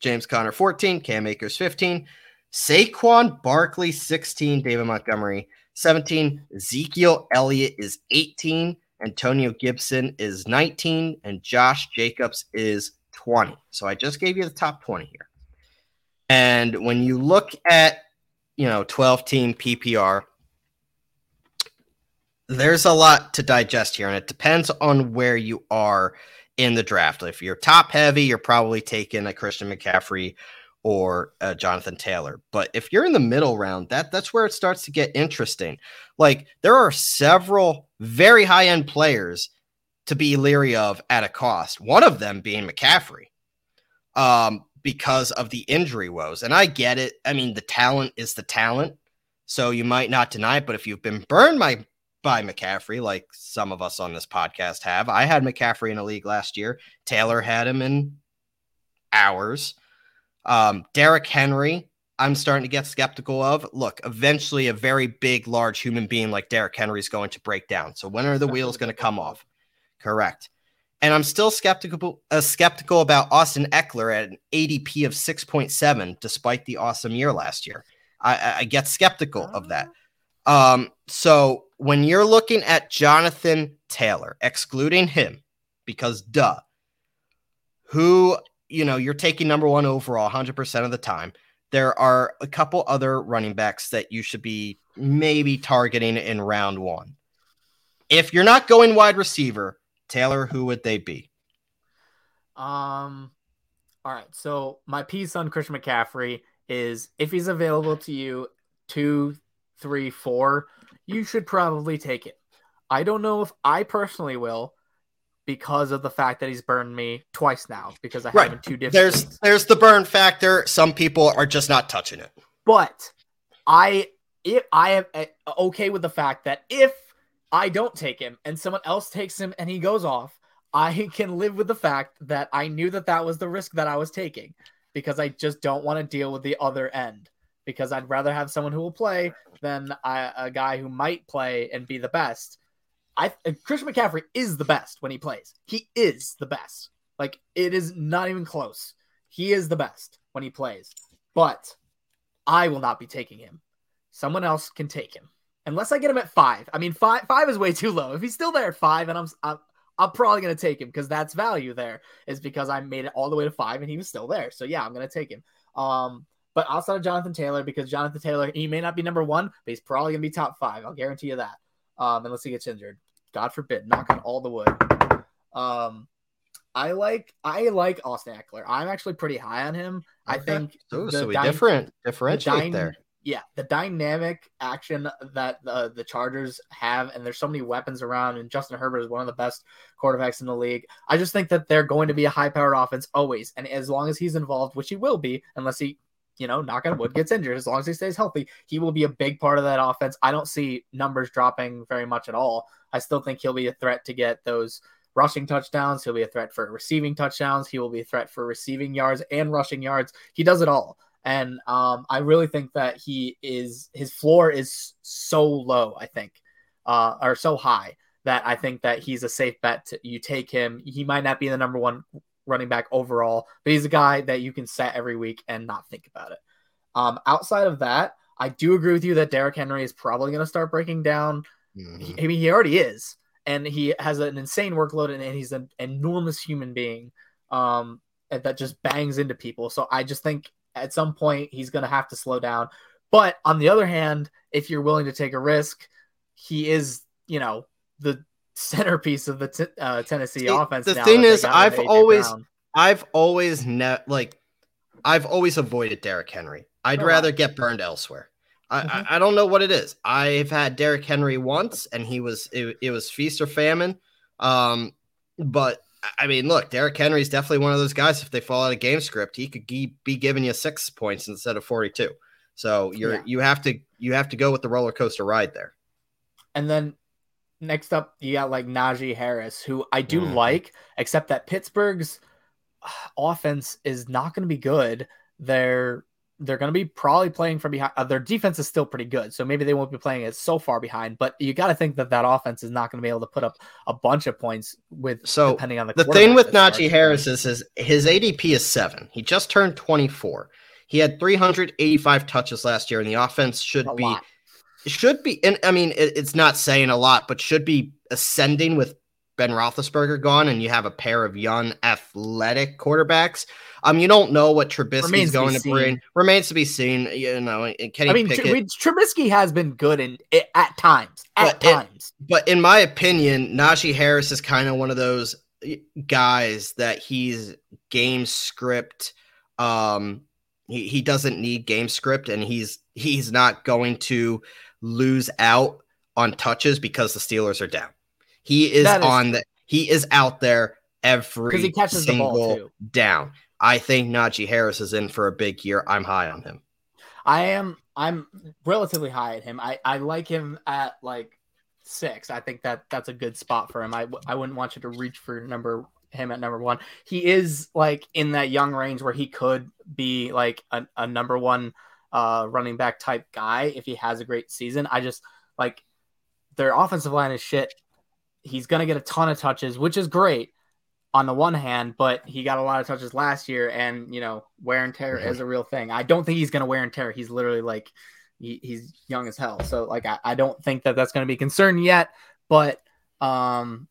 James Conner 14, Cam Akers 15, Saquon Barkley 16, David Montgomery 17, Ezekiel Elliott is 18, Antonio Gibson is 19, and Josh Jacobs is 20. So I just gave you the top 20 here. And when you look at, you know, 12 team PPR, there's a lot to digest here, and it depends on where you are in the draft. If you're top heavy, you're probably taking a Christian McCaffrey or a Jonathan Taylor. But if you're in the middle round, that that's where it starts to get interesting. Like there are several very high end players to be leery of at a cost. One of them being McCaffrey, um, because of the injury woes. And I get it. I mean, the talent is the talent, so you might not deny it. But if you've been burned by by McCaffrey, like some of us on this podcast have. I had McCaffrey in a league last year. Taylor had him in hours. Um, Derrick Henry, I'm starting to get skeptical of. Look, eventually, a very big, large human being like Derrick Henry is going to break down. So when are the wheels going to come off? Correct. And I'm still skeptical uh, skeptical about Austin Ekeler at an ADP of 6.7, despite the awesome year last year. I, I get skeptical of that. Um, so when you're looking at Jonathan Taylor, excluding him, because duh, who, you know, you're taking number one overall 100% of the time. There are a couple other running backs that you should be maybe targeting in round one. If you're not going wide receiver, Taylor, who would they be? Um, all right. So my piece on Christian McCaffrey is if he's available to you two, three, four, you should probably take it. I don't know if I personally will because of the fact that he's burned me twice now because I right. have two different. There's things. there's the burn factor. Some people are just not touching it. But I if I am eh, okay with the fact that if I don't take him and someone else takes him and he goes off, I can live with the fact that I knew that that was the risk that I was taking because I just don't want to deal with the other end because I'd rather have someone who will play than a, a guy who might play and be the best. I Christian McCaffrey is the best when he plays. He is the best. Like it is not even close. He is the best when he plays. But I will not be taking him. Someone else can take him. Unless I get him at five. I mean, five five is way too low. If he's still there at five, and I'm I'm, I'm probably gonna take him because that's value there. Is because I made it all the way to five and he was still there. So yeah, I'm gonna take him. Um, but outside of Jonathan Taylor, because Jonathan Taylor, he may not be number one, but he's probably gonna be top five. I'll guarantee you that. Um, unless he gets injured. God forbid, knock on all the wood. Um, I like I like Austin Ekeler. I'm actually pretty high on him. I think so, so we dy- different differentiate the dy- there. Yeah, the dynamic action that the the Chargers have, and there's so many weapons around, and Justin Herbert is one of the best quarterbacks in the league. I just think that they're going to be a high powered offense always, and as long as he's involved, which he will be, unless he you know, knock on wood, gets injured. As long as he stays healthy, he will be a big part of that offense. I don't see numbers dropping very much at all. I still think he'll be a threat to get those rushing touchdowns. He'll be a threat for receiving touchdowns. He will be a threat for receiving yards and rushing yards. He does it all. And um, I really think that he is his floor is so low, I think, uh, or so high that I think that he's a safe bet. To, you take him. He might not be the number one running back overall, but he's a guy that you can set every week and not think about it. Um, outside of that, I do agree with you that Derrick Henry is probably going to start breaking down. Mm-hmm. He, I mean, he already is, and he has an insane workload, and, and he's an enormous human being um, that just bangs into people. So I just think at some point he's going to have to slow down. But on the other hand, if you're willing to take a risk, he is, you know, the centerpiece of the t- uh, Tennessee See, offense. The thing is, I've always Brown. I've always ne- like I've always avoided Derrick Henry. I'd Oh, rather wow. get burned elsewhere. I, Mhm. I I don't know what it is. I've had Derrick Henry once, and he was it, it was feast or famine. Um, but I mean, look, Derrick Henry is definitely one of those guys. If they fall out of game script, he could be giving you six points instead of forty two. So you're Yeah. you have to you have to go with the roller coaster ride there. And then next up, you got like Najee Harris, who I do Mhm. like, except that Pittsburgh's uh, offense is not going to be good. They're they're going to be probably playing from behind. Uh, their defense is still pretty good, so maybe they won't be playing it so far behind. But you got to think that that offense is not going to be able to put up a bunch of points with So, depending on the The thing with Najee Harris is his, his ADP is seven. He just turned 24. He had 385 touches last year, and the offense should A be lot. Should be. And I mean, it, it's not saying a lot, but should be ascending with Ben Roethlisberger gone, and you have a pair of young, athletic quarterbacks. Um, you don't know what Trubisky's Remains to going to bring. Remains to be seen. You know, and Kenny I mean, Pickett. Tr- Trubisky has been good in at times. At But it- times, but in my opinion, Najee Harris is kind of one of those guys that he's game script. Um, he, he doesn't need game script, and he's he's not going to lose out on touches because the Steelers are down. He is is on the he is out there every because he catches the single ball too. down. I think Najee Harris is in for a big year. I'm high on him. I am I'm relatively high at him. I, I like him at like six. I think that that's a good spot for him. I, I wouldn't want you to reach for number him at number one. He is like in that young range where he could be like a, a number one uh, running back type guy if he has a great season. I just like their offensive line is shit. He's gonna get a ton of touches, which is great on the one hand, but he got a lot of touches last year, and you know wear and tear is a real thing. I don't think he's gonna wear and tear. He's literally like he, he's young as hell, so like I, I don't think that that's gonna be a concern yet. But um,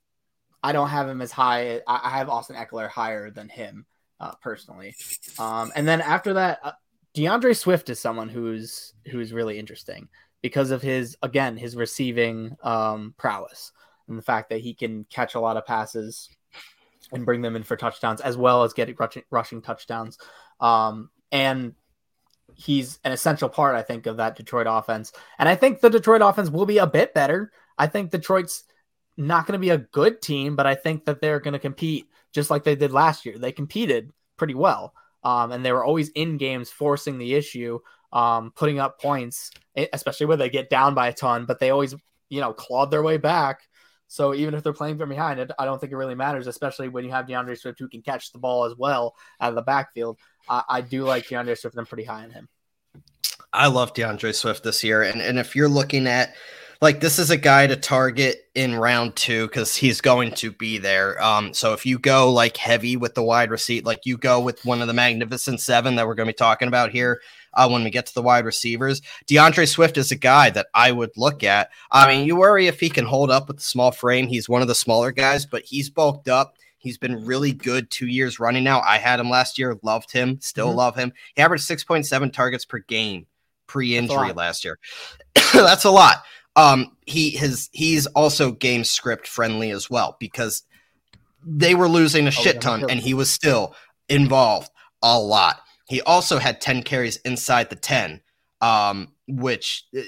I don't have him as high. I, I have Austin Ekeler higher than him uh, personally. Um, and then after that, uh, DeAndre Swift is someone who's who's really interesting because of his again his receiving um, prowess and the fact that he can catch a lot of passes and bring them in for touchdowns as well as getting rushing, rushing touchdowns. Um, and he's an essential part, I think, of that Detroit offense. And I think the Detroit offense will be a bit better. I think Detroit's not going to be a good team, but I think that they're going to compete just like they did last year. They competed pretty well. Um, and they were always in games forcing the issue, um, putting up points, especially when they get down by a ton, but they always, you know, clawed their way back. So even if they're playing from behind it, I don't think it really matters, especially when you have DeAndre Swift who can catch the ball as well out of the backfield. I, I do like DeAndre Swift. I'm pretty high on him. I love DeAndre Swift this year. And, and if you're looking at like this is a guy to target in round two because he's going to be there. Um, so if you go like heavy with the wide receipt, like you go with one of the magnificent seven that we're going to be talking about here uh, when we get to the wide receivers, DeAndre Swift is a guy that I would look at. I mean, you worry if he can hold up with the small frame. He's one of the smaller guys, but he's bulked up. He's been really good two years running now. I had him last year, loved him, still Mhm. love him. He averaged 6.7 targets per game pre-injury last year. That's a lot. Um, he has he's also game script friendly as well because they were losing a shit ton and he was still involved a lot. He also had 10 carries inside the 10, um, which uh,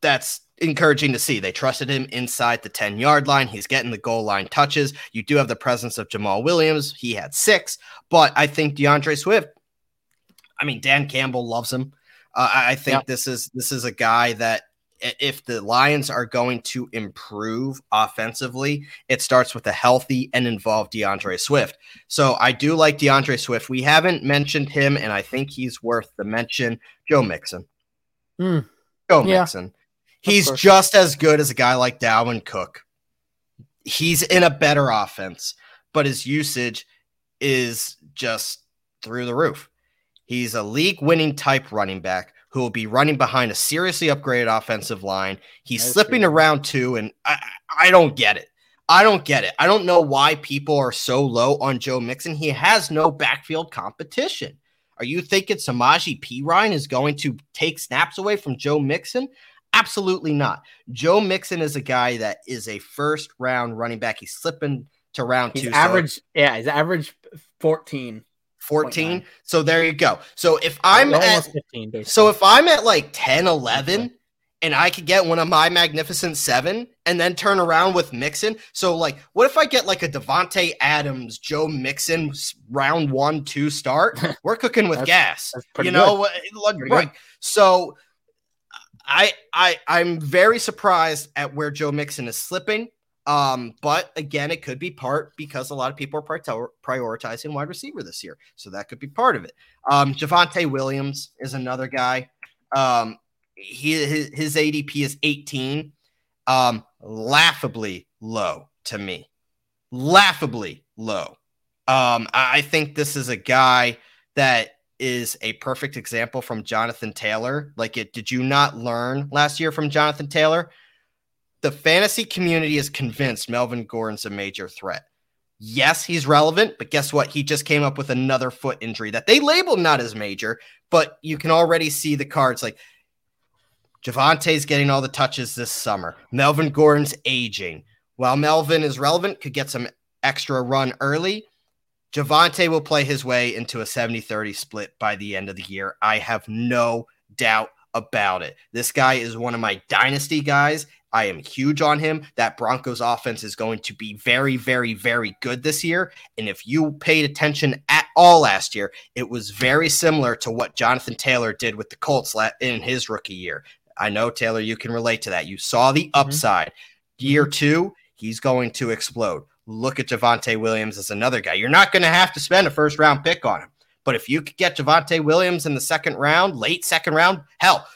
that's encouraging to see. They trusted him inside the 10 yard line. He's getting the goal line touches. You do have the presence of Jamaal Williams. He had six, but I think DeAndre Swift, I mean, Dan Campbell loves him. Uh, I think Yeah. this is this is a guy that if the Lions are going to improve offensively, it starts with a healthy and involved DeAndre Swift. So I do like DeAndre Swift. We haven't mentioned him, and I think he's worth the mention. Joe Mixon. Mm. Joe Yeah. Mixon. He's just as good as a guy like Dalvin Cook. He's in a better offense, but his usage is just through the roof. He's a league winning type running back who will be running behind a seriously upgraded offensive line. He's That's slipping true. around too, and I, I don't get it. I don't get it. I don't know why people are so low on Joe Mixon. He has no backfield competition. Are you thinking Samaje Perine is going to take snaps away from Joe Mixon? Absolutely not. Joe Mixon is a guy that is a first round running back. He's slipping to round He's two. so- average. yeah, he's average 14. 14. So there you go. So if I'm at 15, basically. so if I'm at like 10, 11, and I could get one of my magnificent seven and then turn around with Mixon. So, like, what if I get like a Davante Adams, Joe Mixon round one, two start? We're cooking with gas. you know, look, uh, right. So I I I'm very surprised at where Joe Mixon is slipping. Um, but again, it could be part because a lot of people are prioritizing wide receiver this year. So that could be part of it. Um, Javonte Williams is another guy. Um, he his, his ADP is 18. Um, laughably low to me. Laughably low. Um, I think this is a guy that is a perfect example from Jonathan Taylor. Like it, did you not learn last year from Jonathan Taylor? The fantasy community is convinced Melvin Gordon's a major threat. Yes, he's relevant, but guess what? He just came up with another foot injury that they labeled not as major, but you can already see the cards like Javonte's getting all the touches this summer. Melvin Gordon's aging. While Melvin is relevant, could get some extra run early. Javonte will play his way into a 70 30 split by the end of the year. I have no doubt about it. This guy is one of my dynasty guys. I am huge on him. That Broncos offense is going to be very, very, very good this year. And if you paid attention at all last year, it was very similar to what Jonathan Taylor did with the Colts in his rookie year. I know, Taylor, you can relate to that. You saw the mm-hmm. upside. Mm-hmm. Year two, he's going to explode. Look at Javonte Williams as another guy. You're not going to have to spend a first round pick on him. But if you could get Javonte Williams in the second round, late second round, hell,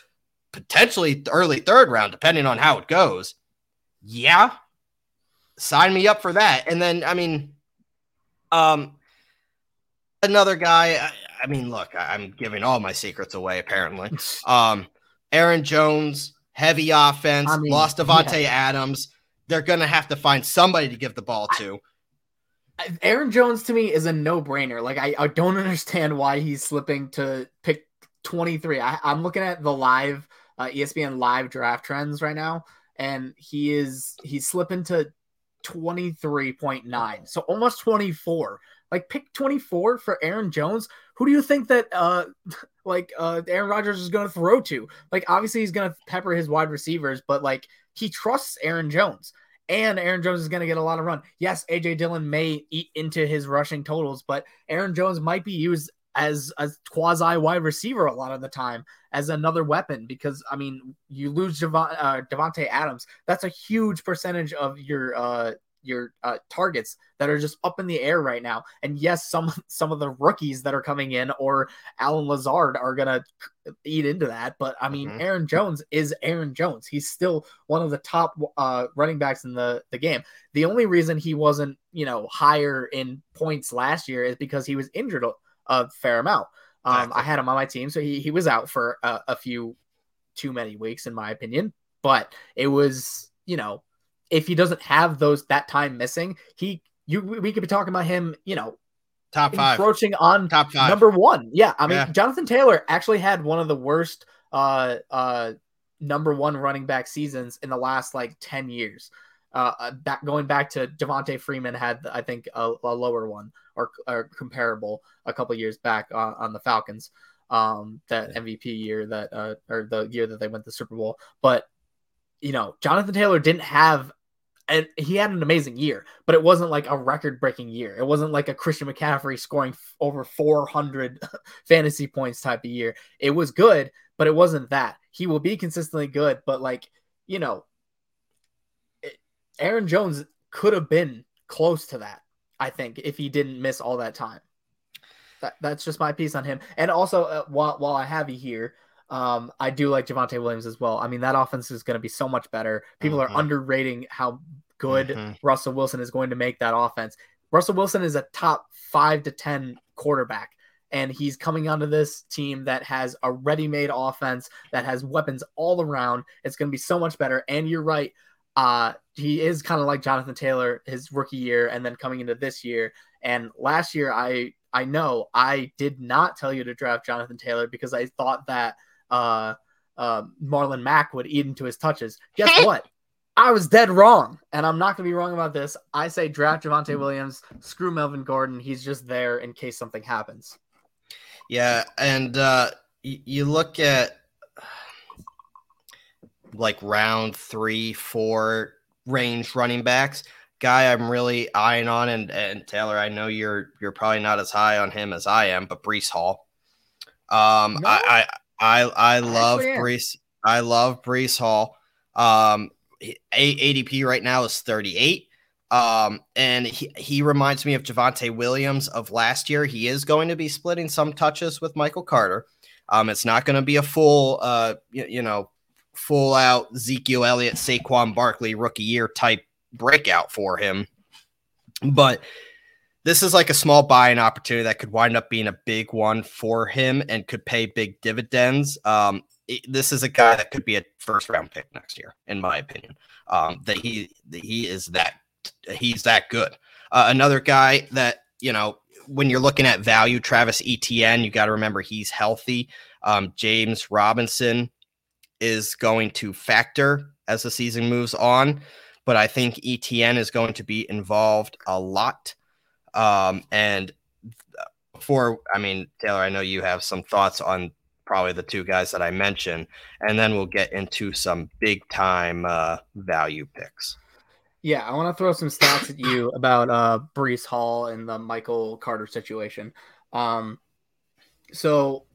potentially early third round, depending on how it goes, yeah, sign me up for that. And then, I mean, um, another guy. I, I mean, look, I, am giving all my secrets away apparently. Um, Aaron Jones, heavy offense, I mean, lost Davante yeah. Adams. They're going to have to find somebody to give the ball to. Aaron Jones to me is a no brainer. Like, I, I don't understand why he's slipping to pick 23. I, am looking at the live uh, ESPN live draft trends right now, and he is he's slipping to 23.9. So almost 24. Like pick 24 for Aaron Jones. Who do you think that uh like uh Aaron Rodgers is going to throw to? Like obviously he's going to pepper his wide receivers, but like he trusts Aaron Jones. And Aaron Jones is going to get a lot of run. Yes, AJ Dillon may eat into his rushing totals, but Aaron Jones might be used as a quasi wide receiver a lot of the time as another weapon because I mean you lose Javon, uh, Davante Adams that's a huge percentage of your uh, your uh, targets that are just up in the air right now. And yes, some some of the rookies that are coming in or Allen Lazard are gonna eat into that. But I mean, mm-hmm. Aaron Jones is Aaron Jones. He's still one of the top uh, running backs in the the game. The only reason he wasn't you know higher in points last year is because he was injured a, fair amount. Um, exactly. I had him on my team, so he he was out for a, a few too many weeks, in my opinion. But it was you know if he doesn't have those that time missing, he you we could be talking about him, you know, top five approaching on top five number one. Yeah, I mean yeah. Jonathan Taylor actually had one of the worst uh uh number one running back seasons in the last like 10 years. Uh, uh back going back to Devonta Freeman had I think a, a lower one or, or, comparable a couple years back on, on the Falcons um that MVP year that uh or the year that they went to the Super Bowl but you know, Jonathan Taylor didn't have and he had an amazing year, but it wasn't like a record breaking year. It wasn't like a Christian McCaffrey scoring f- over 400 fantasy points type of year. It was good, but it wasn't that. He will be consistently good, but like, you know, Aaron Jones could have been close to that, I think, if he didn't miss all that time. That, that's just my piece on him. And also, uh, while, while I have you here, um, I do like Javonte Williams as well. I mean, that offense is going to be so much better. People mm-hmm. are underrating how good mm-hmm. Russell Wilson is going to make that offense. Russell Wilson is a top five to 10 quarterback, and he's coming onto this team that has a ready made offense that has weapons all around. It's going to be so much better. And you're right. Uh, he is kind of like Jonathan Taylor his rookie year and then coming into this year. And last year, I I know I did not tell you to draft Jonathan Taylor because I thought that uh, uh, Marlon Mack would eat into his touches. Guess what? I was dead wrong, and I'm not going to be wrong about this. I say draft Javonte Williams, screw Melvin Gordon. He's just there in case something happens. Yeah, and uh, y- you look at like round three, four range running backs. Guy I'm really eyeing on, and and Taylor, I know you're you're probably not as high on him as I am, but Breece Hall. Um, No. I I I, I love am. Breece. I love Breece Hall. Um, ADP right now is 38. Um, and he, he reminds me of Javonte Williams of last year. He is going to be splitting some touches with Michael Carter. Um, it's not going to be a full, uh, you, you know, full out Ezekiel Elliott, Saquon Barkley rookie year type breakout for him. But this is like a small buying opportunity that could wind up being a big one for him and could pay big dividends. Um, it- this is a guy that could be a first round pick next year, in my opinion. Um, that he that he is that he's that good. Uh, another guy that you know when you're looking at value, Travis Etienne, you got to remember he's healthy. Um, James Robinson is going to factor as the season moves on, but I think Etienne is going to be involved a lot. Um, and before, I mean, Taylor, I know you have some thoughts on probably the two guys that I mentioned, and then we'll get into some big time uh, value picks. Yeah, I want to throw some stats at you about uh Breece Hall and the Michael Carter situation. Um, so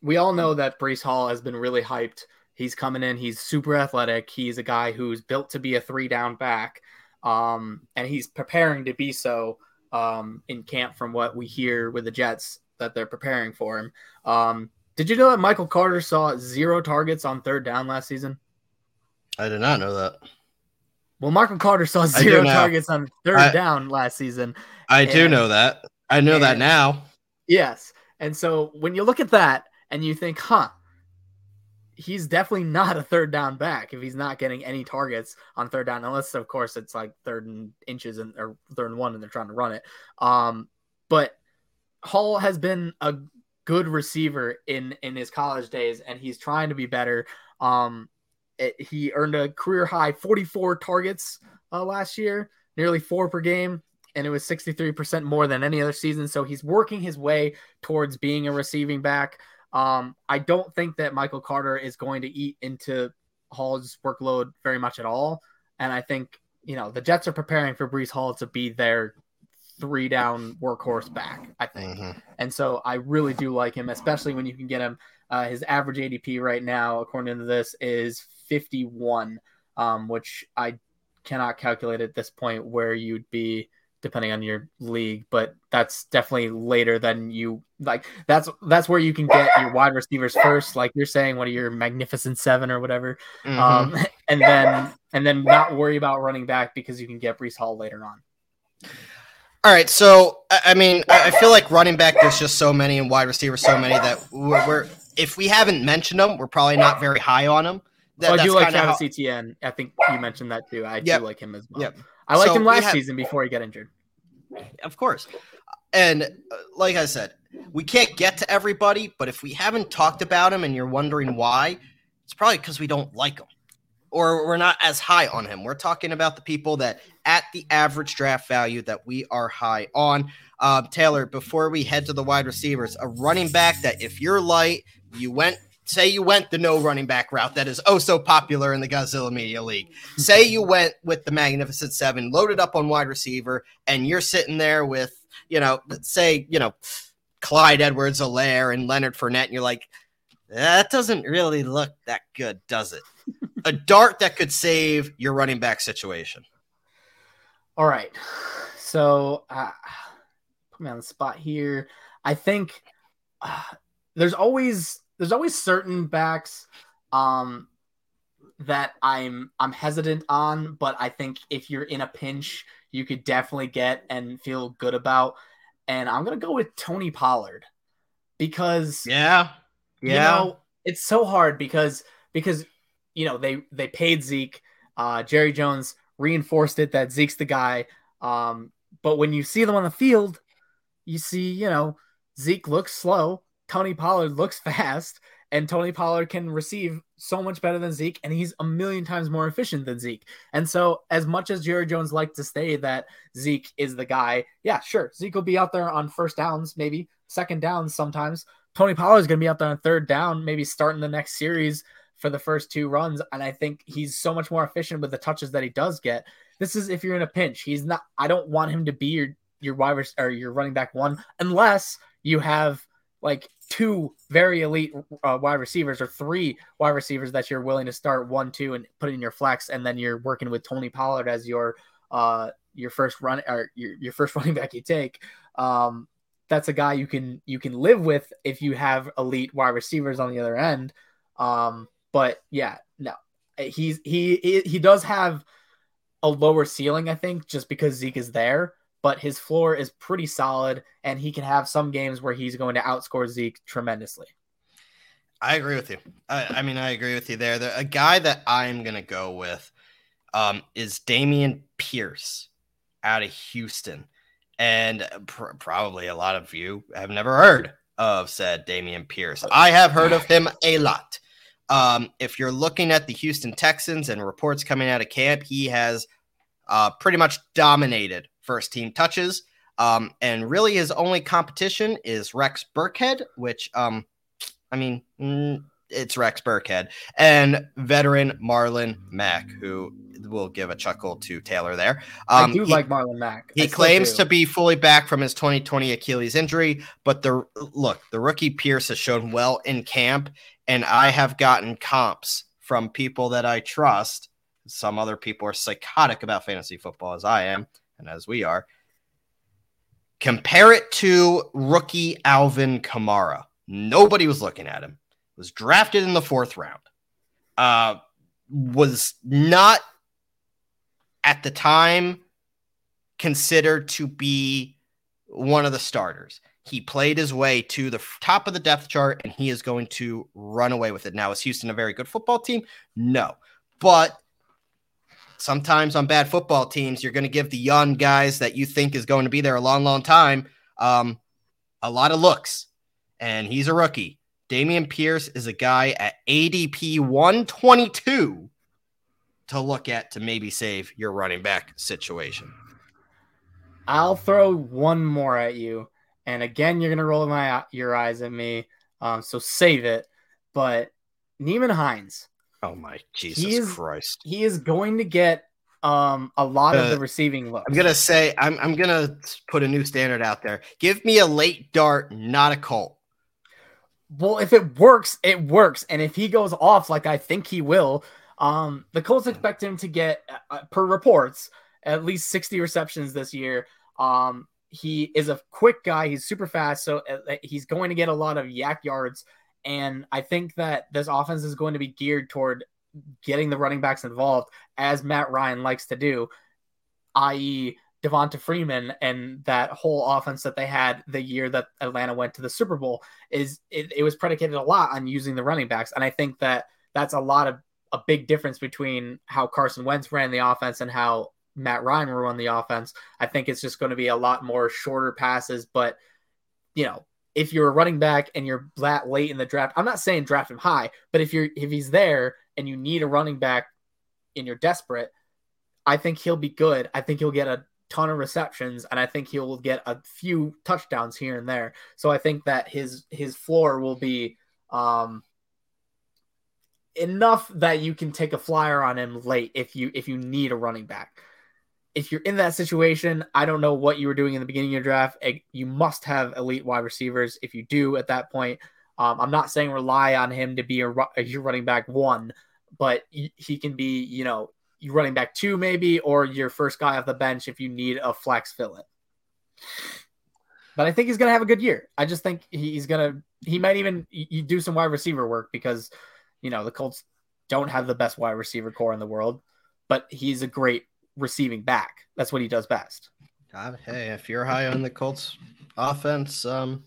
we all know that Breece Hall has been really hyped. He's coming in. He's super athletic. He's a guy who's built to be a three down back, um, and he's preparing to be so um, in camp. From what we hear with the Jets, that they're preparing for him. Um, did you know that Michael Carter saw zero targets on third down last season? I did not know that. Well, Michael Carter saw zero targets on third I- down last season. I do know that. I know that now. Yes. And so when you look at that and you think, huh, he's definitely not a third down back if he's not getting any targets on third down, unless of course it's like third and inches and or third and one and they're trying to run it. Um, but Hall has been a good receiver in in his college days, and he's trying to be better. Um, it, he earned a career high 44 targets uh, last year, nearly four per game, and it was 63% more than any other season. So he's working his way towards being a receiving back. Um, I don't think that Michael Carter is going to eat into Hall's workload very much at all. And I think, you know, the Jets are preparing for Breece Hall to be their three down workhorse back, I think. Mhm. And so I really do like him, especially when you can get him. Uh, his average ADP right now, according to this, is 51, um, which I cannot calculate at this point where you'd be depending on your league, but that's definitely later than you like. That's that's where you can get your wide receivers first, like you're saying, one of your magnificent seven or whatever, Mhm. um, and then and then not worry about running back because you can get Breece Hall later on. All right, so I mean, I feel like running back there's just so many and wide receiver so many that we're, we're if we haven't mentioned them, we're probably not very high on them. That, I do like Travis how- Etienne. I think you mentioned that too. I Yep. do like him as well. Yep. I liked So him last have- season before he got injured. of course. And uh, like I said, we can't get to everybody, but if we haven't talked about him and you're wondering why, it's probably because we don't like him or we're not as high on him. We're talking about the people that at the average draft value that we are high on. Um, Taylor, before we head to the wide receivers, a running back that if you're light, you went. Say you went the no running back route that is oh so popular in the Godzilla Media League. Say you went with the Magnificent Seven, loaded up on wide receiver, and you're sitting there with, you know, say, you know, Clyde Edwards Helaire and Leonard Fournette, and you're like, that doesn't really look that good, does it? a dart that could save your running back situation. All right. So uh, put me on the spot here. I think uh, there's always there's always certain backs um, that I'm I'm hesitant on, but I think if you're in a pinch, you could definitely get and feel good about. And I'm gonna go with Tony Pollard because Yeah. you know, it's so hard because because you know they they paid Zeke. Uh, Jerry Jones reinforced it that Zeke's the guy. Um, but when you see them on the field, you see you know Zeke looks slow, Tony Pollard looks fast, and Tony Pollard can receive so much better than Zeke, and he's a million times more efficient than Zeke. And so, as much as Jerry Jones liked to say that Zeke is the guy, yeah, sure, Zeke will be out there on first downs, maybe second downs sometimes. Tony Pollard is going to be out there on third down, maybe starting the next series for the first two runs. And I think he's so much more efficient with the touches that he does get. This is if you're in a pinch. He's not. I don't want him to be your your wide or your running back one unless you have like two very elite uh, wide receivers or three wide receivers that you're willing to start one, two, and put in your flex, and then you're working with Tony Pollard as your uh your first run or your, your first running back you take. Um, that's a guy you can you can live with if you have elite wide receivers on the other end. Um, but yeah, no, he's he he does have a lower ceiling, I think, just because Zeke is there but his floor is pretty solid, and he can have some games where he's going to outscore Zeke tremendously. I agree with you. I, I mean, I agree with you there. The, a guy that I'm going to go with um, is Dameon Pierce out of Houston. And pr- probably a lot of you have never heard of said Dameon Pierce. I have heard of him a lot. Um, if you're looking at the Houston Texans and reports coming out of camp, he has uh, pretty much dominated first team touches. Um, and really, his only competition is Rex Burkhead, which, um, I mean, mm, it's Rex Burkhead and veteran Marlon Mack, who will give a chuckle to Taylor there. Um, I do he, like Marlon Mack. He claims to be fully back from his 2020 Achilles injury, but the look, the rookie Pierce has shown well in camp, and I have gotten comps from people that I trust. Some other people are psychotic about fantasy football, as I am and as we are, compare it to rookie Alvin Kamara. Nobody was looking at him. Was drafted in the fourth round. Uh, was not at the time considered to be one of the starters. He played his way to the top of the depth chart and he is going to run away with it. Now, is Houston a very good football team? No. But sometimes on bad football teams, you're going to give the young guys that you think is going to be there a long, long time um, a lot of looks. And he's a rookie. Dameon Pierce is a guy at ADP 122 to look at to maybe save your running back situation. I'll throw one more at you. And again, you're going to roll my your eyes at me. Um, so save it. But Nyheim Hines, Oh my Jesus he is, Christ! He is going to get um a lot uh, of the receiving looks. I'm gonna say I'm I'm gonna put a new standard out there. Give me a late dart, not a cult. Well, if it works, it works, and if he goes off like I think he will, um, the Colts expect him to get, uh, uh per reports, at least 60 receptions this year. Um, he is a quick guy. He's super fast, so uh, he's going to get a lot of YAC yards. And I think that this offense is going to be geared toward getting the running backs involved, as Matt Ryan likes to do, i.e., Devonta Freeman and that whole offense that they had the year that Atlanta went to the Super Bowl is it, it was predicated a lot on using the running backs. And I think that that's a lot of a big difference between how Carson Wentz ran the offense and how Matt Ryan run the offense. I think it's just going to be a lot more shorter passes, but you know, if you're a running back and you're that late in the draft, I'm not saying draft him high, but if you're if he's there and you need a running back and you're desperate, I think he'll be good. I think he'll get a ton of receptions and I think he'll get a few touchdowns here and there. So I think that his his floor will be um enough that you can take a flyer on him late if you if you need a running back if you're in that situation, I don't know what you were doing in the beginning of your draft. You must have elite wide receivers. If you do at that point, um, I'm not saying rely on him to be a, your running back one, but he can be, you know, you running back two maybe, or your first guy off the bench if you need a flex fill in. But I think he's gonna have a good year. I just think he's gonna he might even you do some wide receiver work because you know the Colts don't have the best wide receiver corps in the world, but he's a great receiving back. That's what he does best. hey, if you're high on the Colts offense, um,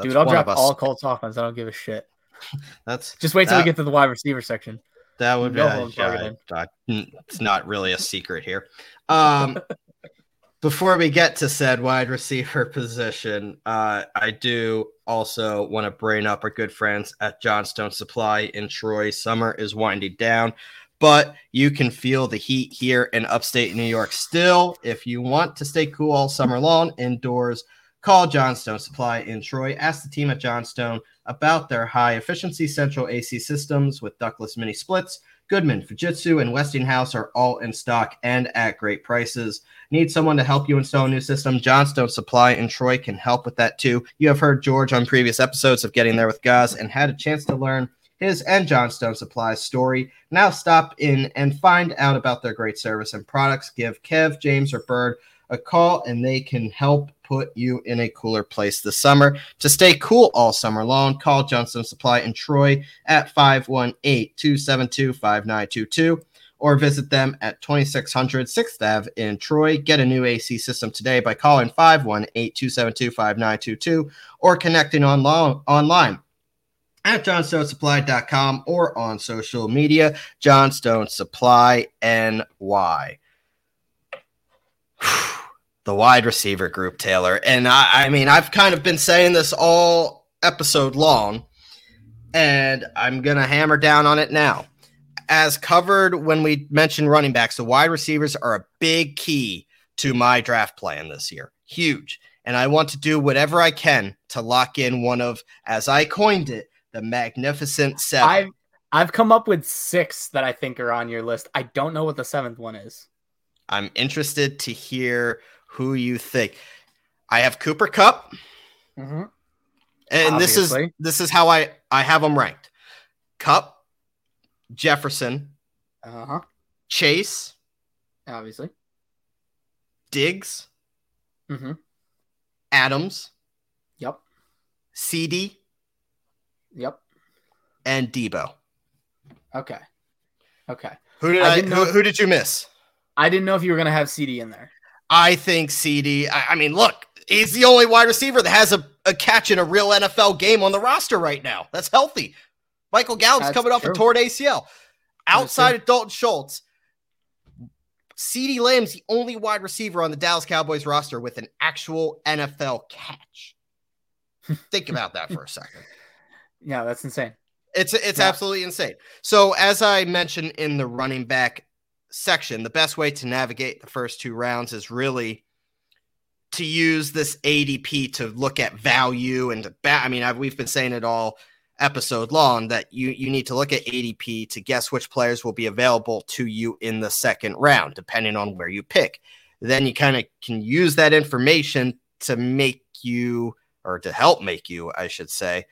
dude, I'll drop all Colts offense. I don't give a shit. That's just wait till that, we get to the wide receiver section. That would be uh, yeah, it's not really a secret here. Um, before we get to said wide receiver position, uh, I do also want to bring up our good friends at Johnstone Supply in Troy. Summer is winding down, but you can feel the heat here in upstate New York still. If you want to stay cool all summer long indoors, call Johnstone Supply in Troy. Ask the team at Johnstone about their high efficiency central AC systems with ductless mini splits. Goodman, Fujitsu, and Westinghouse are all in stock and at great prices. Need someone to help you install a new system? Johnstone Supply in Troy can help with that too. You have heard George on previous episodes of Getting There with Gaz and had a chance to learn his and Johnstone Supply's story. Now stop in and find out about their great service and products. Give Kev, James, or Bird a call and they can help put you in a cooler place this summer. To stay cool all summer long, call Johnstone Supply in Troy at 518 272 5922 or visit them at 2600 6th Ave in Troy. Get a new AC system today by calling 518 272 5922 or connecting online. At johnstonesupply.com or on social media, Johnstone Supply NY. the wide receiver group, Taylor. And I, I mean, I've kind of been saying this all episode long, and I'm going to hammer down on it now. As covered when we mentioned running backs, the wide receivers are a big key to my draft plan this year. Huge. And I want to do whatever I can to lock in one of, as I coined it, the magnificent seven. I've, I've come up with six that I think are on your list. I don't know what the seventh one is. I'm interested to hear who you think. I have Cooper Kupp. mm-hmm. and Obviously. this is this is how I I have them ranked: Cup, Jefferson, uh-huh. Chase, obviously, Diggs, mm-hmm. Adams, yep, CeeDee, yep, and Debo. Okay, okay. Who did I, I who, who did you miss? I didn't know if you were gonna have CeeDee in there. I think CeeDee. I, I, mean, look, he's the only wide receiver that has a, a catch in a real NFL game on the roster right now. That's healthy. Michael Gallup's coming off true. a torn ACL. Outside of Dalton Schultz, CeeDee Lamb's the only wide receiver on the Dallas Cowboys roster with an actual NFL catch. Think about that for a second. Yeah, that's insane. It's it's yeah. absolutely insane. So as I mentioned in the running back section, the best way to navigate the first two rounds is really to use this ADP to look at value and to ba- I mean, I've, we've been saying it all episode long that you you need to look at ADP to guess which players will be available to you in the second round, depending on where you pick. Then you kind of can use that information to make you or to help make you, I should say,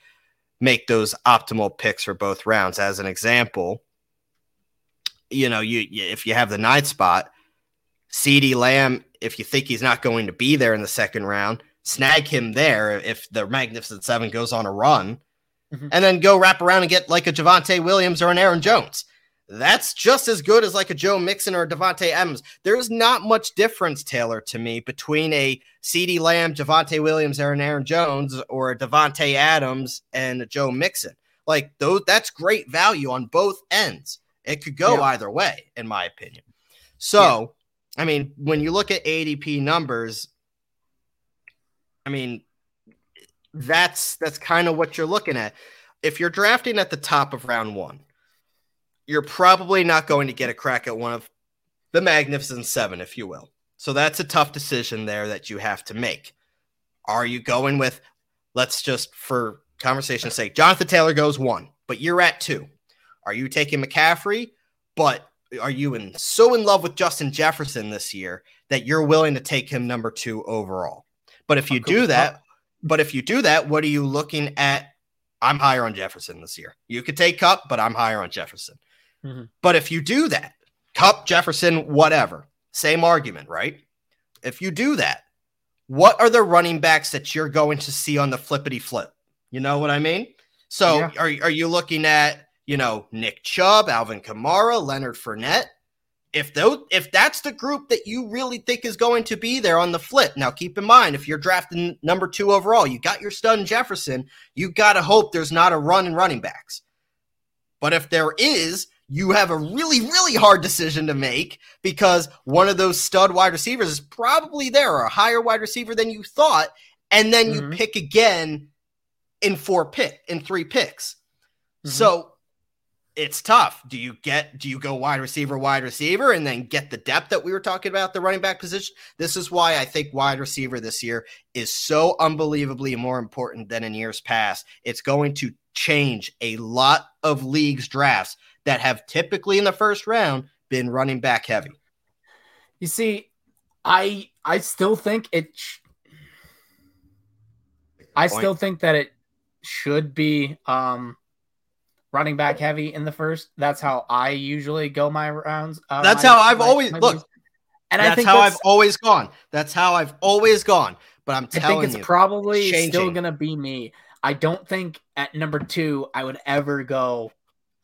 make those optimal picks for both rounds. As an example, you know, you, you if you have the ninth spot, CeeDee Lamb, if you think he's not going to be there in the second round, snag him there if the Magnificent Seven goes on a run, mm-hmm. and then go wrap around and get like a Javonte Williams or an Aaron Jones. That's just as good as like a Joe Mixon or a Davante Adams. There's not much difference, Taylor, to me between a CeeDee Lamb, Javonte Williams, or an Aaron Jones, or a Davante Adams and a Joe Mixon. Like those, that's great value on both ends. It could go yeah. either way, in my opinion. So, yeah. I mean, when you look at ADP numbers, I mean, that's that's kind of what you're looking at. If you're drafting at the top of round one, you're probably not going to get a crack at one of the magnificent seven, if you will. So that's a tough decision there that you have to make. Are you going with, let's just for conversation's sake, Jonathan Taylor goes one, but you're at two. Are you taking McCaffrey? But are you in so in love with Justin Jefferson this year that you're willing to take him number two overall? But if you do that, but if you do that, what are you looking at? I'm higher on Jefferson this year. You could take Kupp, but I'm higher on Jefferson. Mm-hmm. But if you do that, Kupp, Jefferson, whatever, same argument, right? If you do that, what are the running backs that you're going to see on the flippity flip? You know what I mean? So yeah. are, are you looking at you know, Nick Chubb, Alvin Kamara, Leonard Fournette. If those, if that's the group that you really think is going to be there on the flip, now keep in mind if you're drafting number two overall, you got your stun Jefferson, you got to hope there's not a run in running backs. But if there is, you have a really, really hard decision to make because one of those stud wide receivers is probably there or a higher wide receiver than you thought. And then you mm-hmm. pick again in four pick in three picks. Mm-hmm. So it's tough. Do you get do you go wide receiver, wide receiver, and then get the depth that we were talking about the running back position? This is why I think wide receiver this year is so unbelievably more important than in years past. It's going to change a lot of leagues drafts that have typically in the first round been running back heavy. You see, I I still think it. Sh- I still think that it should be um running back heavy in the first. That's how I usually go my rounds. Uh, that's my, how I've my, always my look. And that's I think how I've always gone. That's how I've always gone. But I'm telling I think it's you, probably still gonna be me. I don't think at number two I would ever go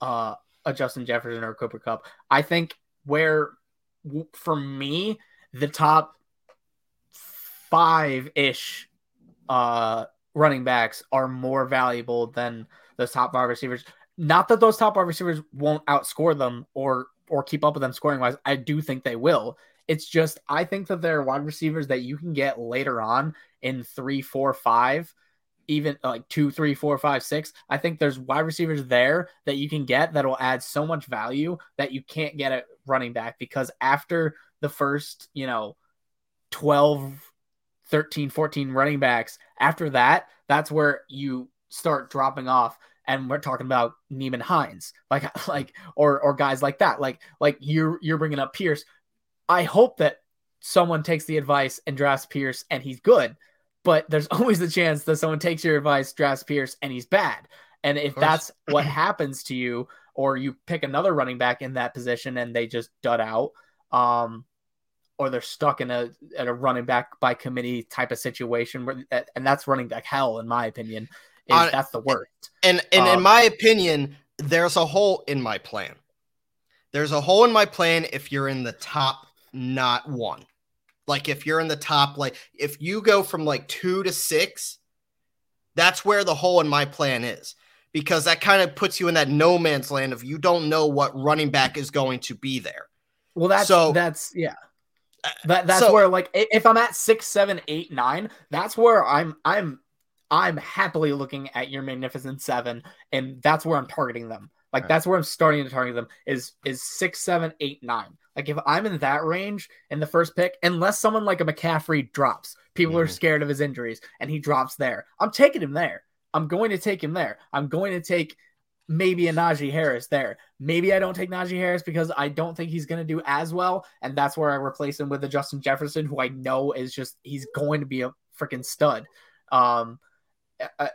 uh, a Justin Jefferson or Cooper Kupp. I think where for me the top five ish uh, running backs are more valuable than those top five receivers. Not that those top wide receivers won't outscore them or or keep up with them scoring wise. I do think they will. It's just I think that there are wide receivers that you can get later on in three, four, five, even uh, like two, three, four, five, six. I think there's wide receivers there that you can get that will add so much value that you can't get at running back because after the first, you know, 12, 13, 14 running backs, after that, that's where you start dropping off and we're talking about Nyheim Hines, like like or or guys like that, like like you're you're bringing up Pierce. I hope that someone takes the advice and drafts Pierce and he's good, but there's always the chance that someone takes your advice, drafts Pierce and he's bad. And if that's what happens to you, or you pick another running back in that position and they just dud out, um, or they're stuck in a at a running back by committee type of situation where and that's running back hell in my opinion is uh, that's the worst. And and um, in my opinion, there's a hole in my plan. There's a hole in my plan if you're in the top not one. Like if you're in the top, like if you go from like two to six, that's where the hole in my plan is. Because that kind of puts you in that no man's land of you don't know what running back is going to be there. Well, that's so that's yeah. Uh, that that's so, where like if I'm at six, seven, eight, nine, that's where I'm I'm I'm happily looking at your magnificent seven, and that's where I'm targeting them. Like right. that's where I'm starting to target them is is six, seven, eight, nine. Like if I'm in that range in the first pick, unless someone like a McCaffrey drops, people mm-hmm. are scared of his injuries, and he drops there. I'm taking him there. I'm going to take him there. I'm going to take maybe a Najee Harris there. Maybe I don't take Najee Harris because I don't think he's going to do as well, and that's where I replace him with a Justin Jefferson, who I know is just he's going to be a freaking stud. Um,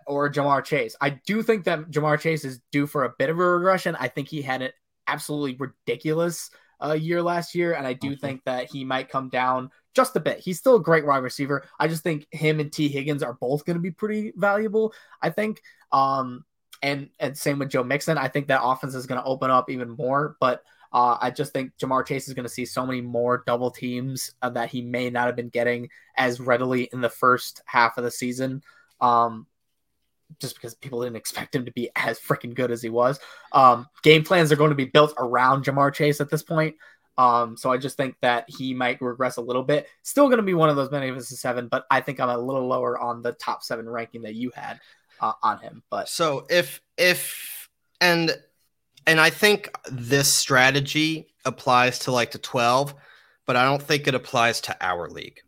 or Ja'Marr Chase. I do think that Ja'Marr Chase is due for a bit of a regression. I think he had an absolutely ridiculous uh, year last year, and I do mm-hmm. think that he might come down just a bit. He's still a great wide receiver. I just think him and Tee Higgins are both going to be pretty valuable. I think. Um, and and same with Joe Mixon. I think that offense is going to open up even more, but. Uh, I just think Ja'Marr Chase is going to see so many more double teams uh, that he may not have been getting as readily in the first half of the season. Um, just because people didn't expect him to be as freaking good as he was. Um, game plans are going to be built around Ja'Marr Chase at this point. Um, so I just think that he might regress a little bit. Still going to be one of those many of magnificent seven, but I think I'm a little lower on the top seven ranking that you had uh, on him. But so if if and and I think this strategy applies to like the 12, but I don't think it applies to our league.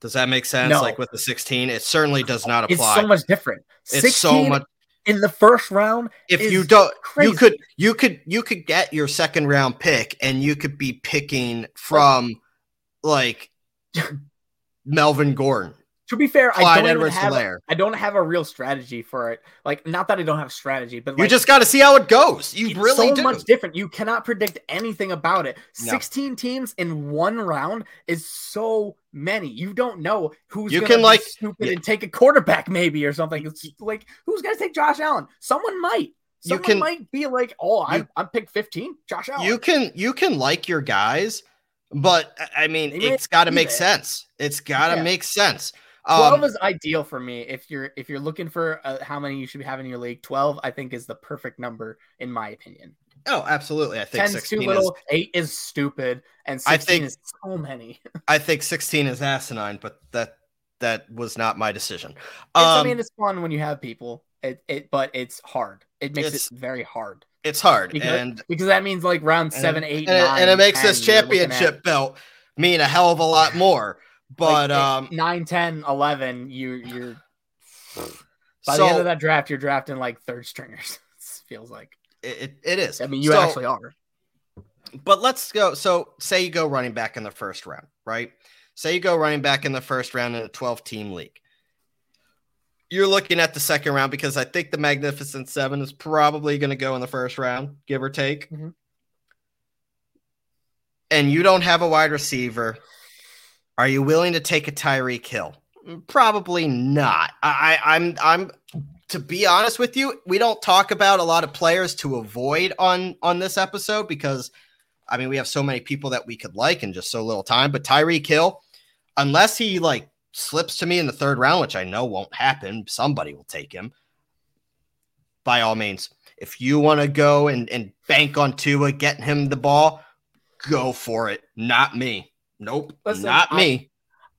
Does that make sense? No. Like with the 16, it certainly does not apply. It's so much different. It's so much in the first round. If you don't, crazy. you could, you could, you could get your second round pick, and you could be picking from like Melvin Gordon to be fair, Clyde I don't Edwards have a, I don't have a real strategy for it. Like, not that I don't have strategy, but you just got to see how it goes. You really do. It's so do. much different. You cannot predict anything about it. No. Sixteen teams in one round is so many. You don't know who's you can like stupid yeah. and take a quarterback maybe or something. It's like who's gonna take Josh Allen? Someone might. Someone you can, might be like, oh, I I'm picked fifteen. Josh Allen. You can you can like your guys, but I mean, it's got to make sense. It's got to yeah. make sense. Twelve um, is ideal for me. If you're if you're looking for uh, how many you should have in your league, twelve I think is the perfect number in my opinion. Oh, absolutely. I think 10's 16 too little, is, 8 is stupid, and I 16 think- is so many. I think 16 is asinine, but that that was not my decision. I Um, mean, it's fun when you have people, it, it but it's hard. It makes it very hard. it's hard, Because, and because that means like round and- seven, eight, and, it- nine, and it makes 10, this at, championship belt mean a hell of a lot more. But like, um 9, 10, 11, you you're by so the end of that draft, you're drafting like third stringers. it feels like. it, it- is. I mean, you So- actually are. But let's go. So, say you go running back in the first round, right? Say you go running back in the first round in a 12 team league. You're looking at the second round because I think the Magnificent Seven is probably going to go in the first round, give or take. Mhm. And you don't have a wide receiver. Are you willing to take a Tyreek Hill? Probably not. I, I'm, I'm. To be honest with you, we don't talk about a lot of players to avoid on on this episode because I mean, we have so many people that we could like in just so little time. But Tyreek Hill, unless he like slips to me in the third round, which I know won't happen, somebody will take him. By all means, if you want to go and, and bank on Tua getting him the ball, go for it. Not me. Nope. Listen, not I- me.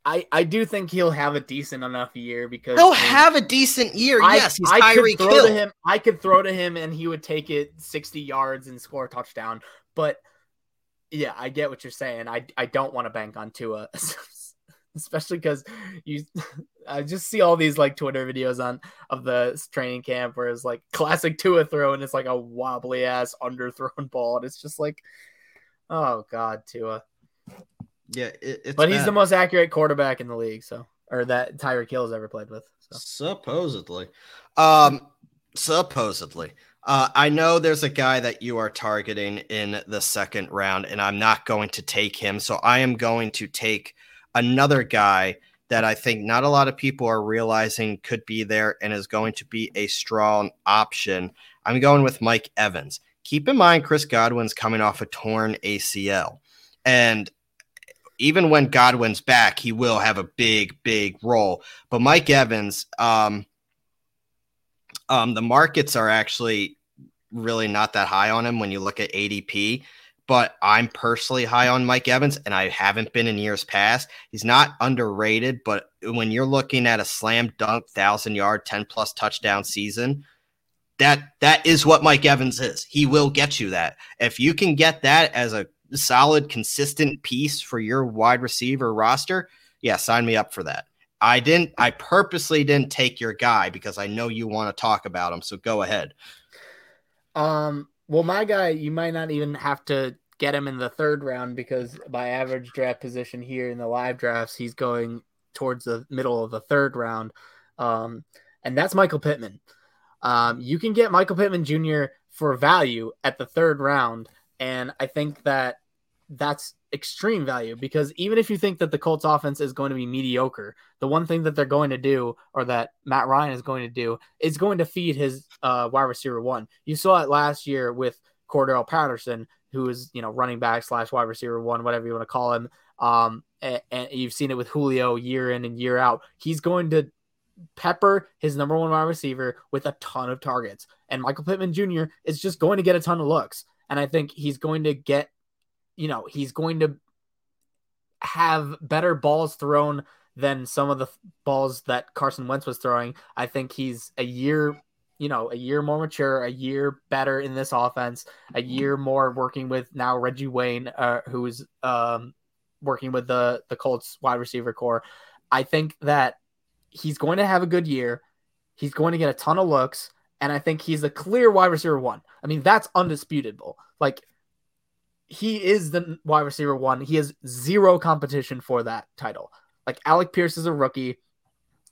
I, I do think he'll have a decent enough year because He'll I have a decent year. I, yes, he's I could throw Hill. to him. I could throw to him, and he would take it sixty yards and score a touchdown. But yeah, I get what you're saying. I I don't want to bank on Tua, especially because you. I just see all these like Twitter videos on of the training camp where it's like classic Tua throw, and it's like a wobbly ass underthrown ball, and it's just like, oh god, Tua. Yeah, it, it's But he's bad. the most accurate quarterback in the league, so or that Tyreek Hill has ever played with. So. Supposedly. Um, supposedly. Uh, I know there's a guy that you are targeting in the second round, and I'm not going to take him. So I am going to take another guy that I think not a lot of people are realizing could be there and is going to be a strong option. I'm going with Mike Evans. Keep in mind, Chris Godwin's coming off a torn ACL. And even when Godwin's back, he will have a big, big role. But Mike Evans, um, um, the markets are actually really not that high on him when you look at ADP. But I'm personally high on Mike Evans, and I haven't been in years past. He's not underrated, but when you're looking at a slam dunk, thousand yard, ten plus touchdown season, that that is what Mike Evans is. He will get you that. If you can get that as a solid, consistent piece for your wide receiver roster, yeah, sign me up for that. I didn't. I purposely didn't take your guy because I know you want to talk about him. So go ahead. Um, well, my guy, you might not even have to get him in the third round because by average draft position here in the live drafts, he's going towards the middle of the third round. Um, and that's Michael Pittman. Um, you can get Michael Pittman Jr. for value at the third round. And I think that that's extreme value because even if you think that the Colts offense is going to be mediocre, the one thing that they're going to do or that Matt Ryan is going to do is going to feed his uh, wide receiver one. You saw it last year with Cordell Patterson, who is you know running back slash wide receiver one, whatever you want to call him. Um, and, and you've seen it with Julio year in and year out. He's going to pepper his number one wide receiver with a ton of targets, and Michael Pittman Jr. is just going to get a ton of looks. And I think he's going to get, you know, he's going to have better balls thrown than some of the balls that Carson Wentz was throwing. I think he's a year, you know, a year more mature, a year better in this offense, a year more working with now Reggie Wayne, uh, who's um, working with the the Colts wide receiver corps. I think that he's going to have a good year. He's going to get a ton of looks, and I think he's a clear wide receiver one. I mean, that's undisputable. Like he is the wide receiver one. He has zero competition for that title. Like Alec Pierce is a rookie,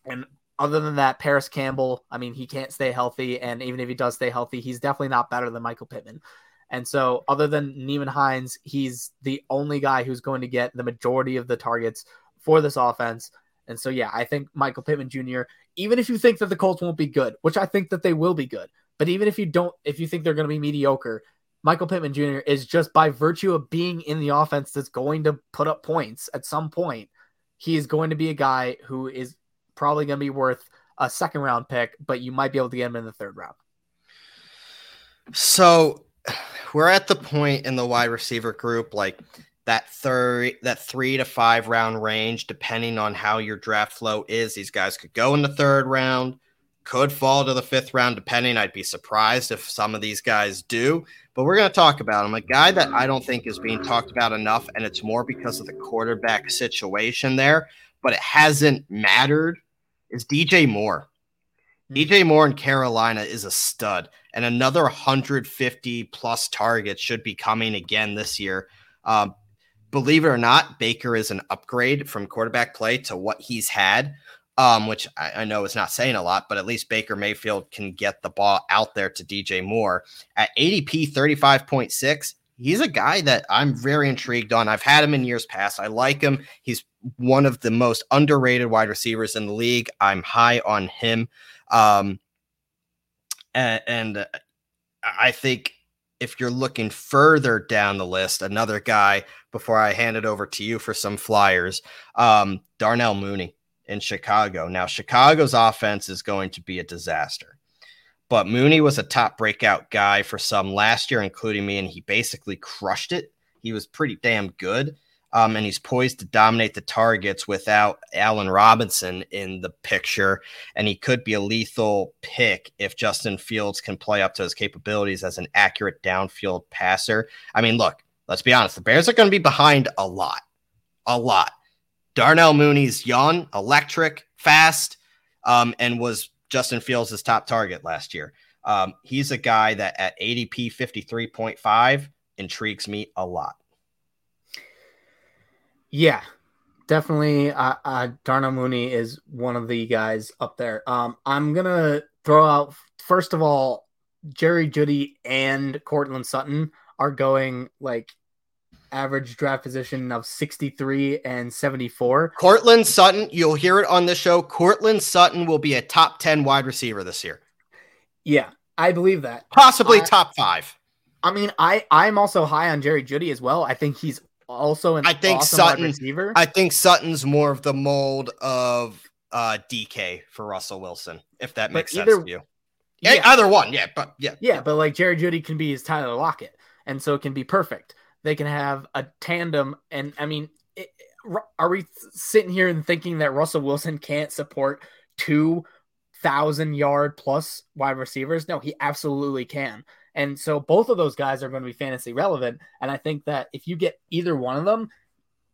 and other than that, Parris Campbell, I mean, he can't stay healthy, and even if he does stay healthy, he's definitely not better than Michael Pittman. And so, other than Nyheim Hines, he's the only guy who's going to get the majority of the targets for this offense. And so, yeah, I think Michael Pittman Jr., even if you think that the Colts won't be good, which I think that they will be good, but even if you don't, if you think they're going to be mediocre, Michael Pittman Jr. is just by virtue of being in the offense that's going to put up points at some point. He is going to be a guy who is probably going to be worth a second round pick, but you might be able to get him in the third round. So we're at the point in the wide receiver group, like that third, that three to five round range, depending on how your draft flow is. These guys could go in the third round, could fall to the fifth round, depending. I'd be surprised if some of these guys do, but we're going to talk about him. A guy that I don't think is being talked about enough, and it's more because of the quarterback situation there, but it hasn't mattered, is DJ Moore. Hmm. DJ Moore in Carolina is a stud, and another 150 plus targets should be coming again this year. Um, believe it or not, Baker is an upgrade from quarterback play to what he's had um, which I, I, know is not saying a lot, but at least Baker Mayfield can get the ball out there to DJ Moore at ADP 35.6. He's a guy that I'm very intrigued on. I've had him in years past. I like him. He's one of the most underrated wide receivers in the league. I'm high on him. Um, and, and I think if you're looking further down the list, another guy before I hand it over to you for some flyers, um, Darnell Mooney in Chicago. Now, Chicago's offense is going to be a disaster. But Mooney was a top breakout guy for some last year, including me, and he basically crushed it. He was pretty damn good. Um, and he's poised to dominate the targets without Allen Robinson in the picture. And he could be a lethal pick if Justin Fields can play up to his capabilities as an accurate downfield passer. I mean, look, let's be honest, the Bears are going to be behind a lot, a lot. Darnell Mooney's young, electric, fast, um, and was Justin Fields' top target last year. Um, he's a guy that at ADP 53.5 intrigues me a lot. Yeah, definitely. Uh, uh, Darnell Mooney is one of the guys up there. Um, I'm going to throw out, first of all, Jerry Jeudy and Courtland Sutton are going like average draft position of 63 and 74. Courtland Sutton, you'll hear it on the show. Courtland Sutton will be a top 10 wide receiver this year. Yeah, I believe that. Possibly I, top five. I mean, I I'm also high on Jerry Jeudy as well. I think he's also an I think awesome Sutton receiver. I think Sutton's more of the mold of uh DK for Russell Wilson, if that makes either, sense to you. Yeah, either one, yeah, but yeah. Yeah, but like Jerry Jeudy can be his Tyler Lockett, and so it can be perfect they can have a tandem. And I mean, it, are we sitting here and thinking that Russell Wilson can't support two thousand yard plus wide receivers? No, he absolutely can. And so both of those guys are going to be fantasy relevant. And I think that if you get either one of them,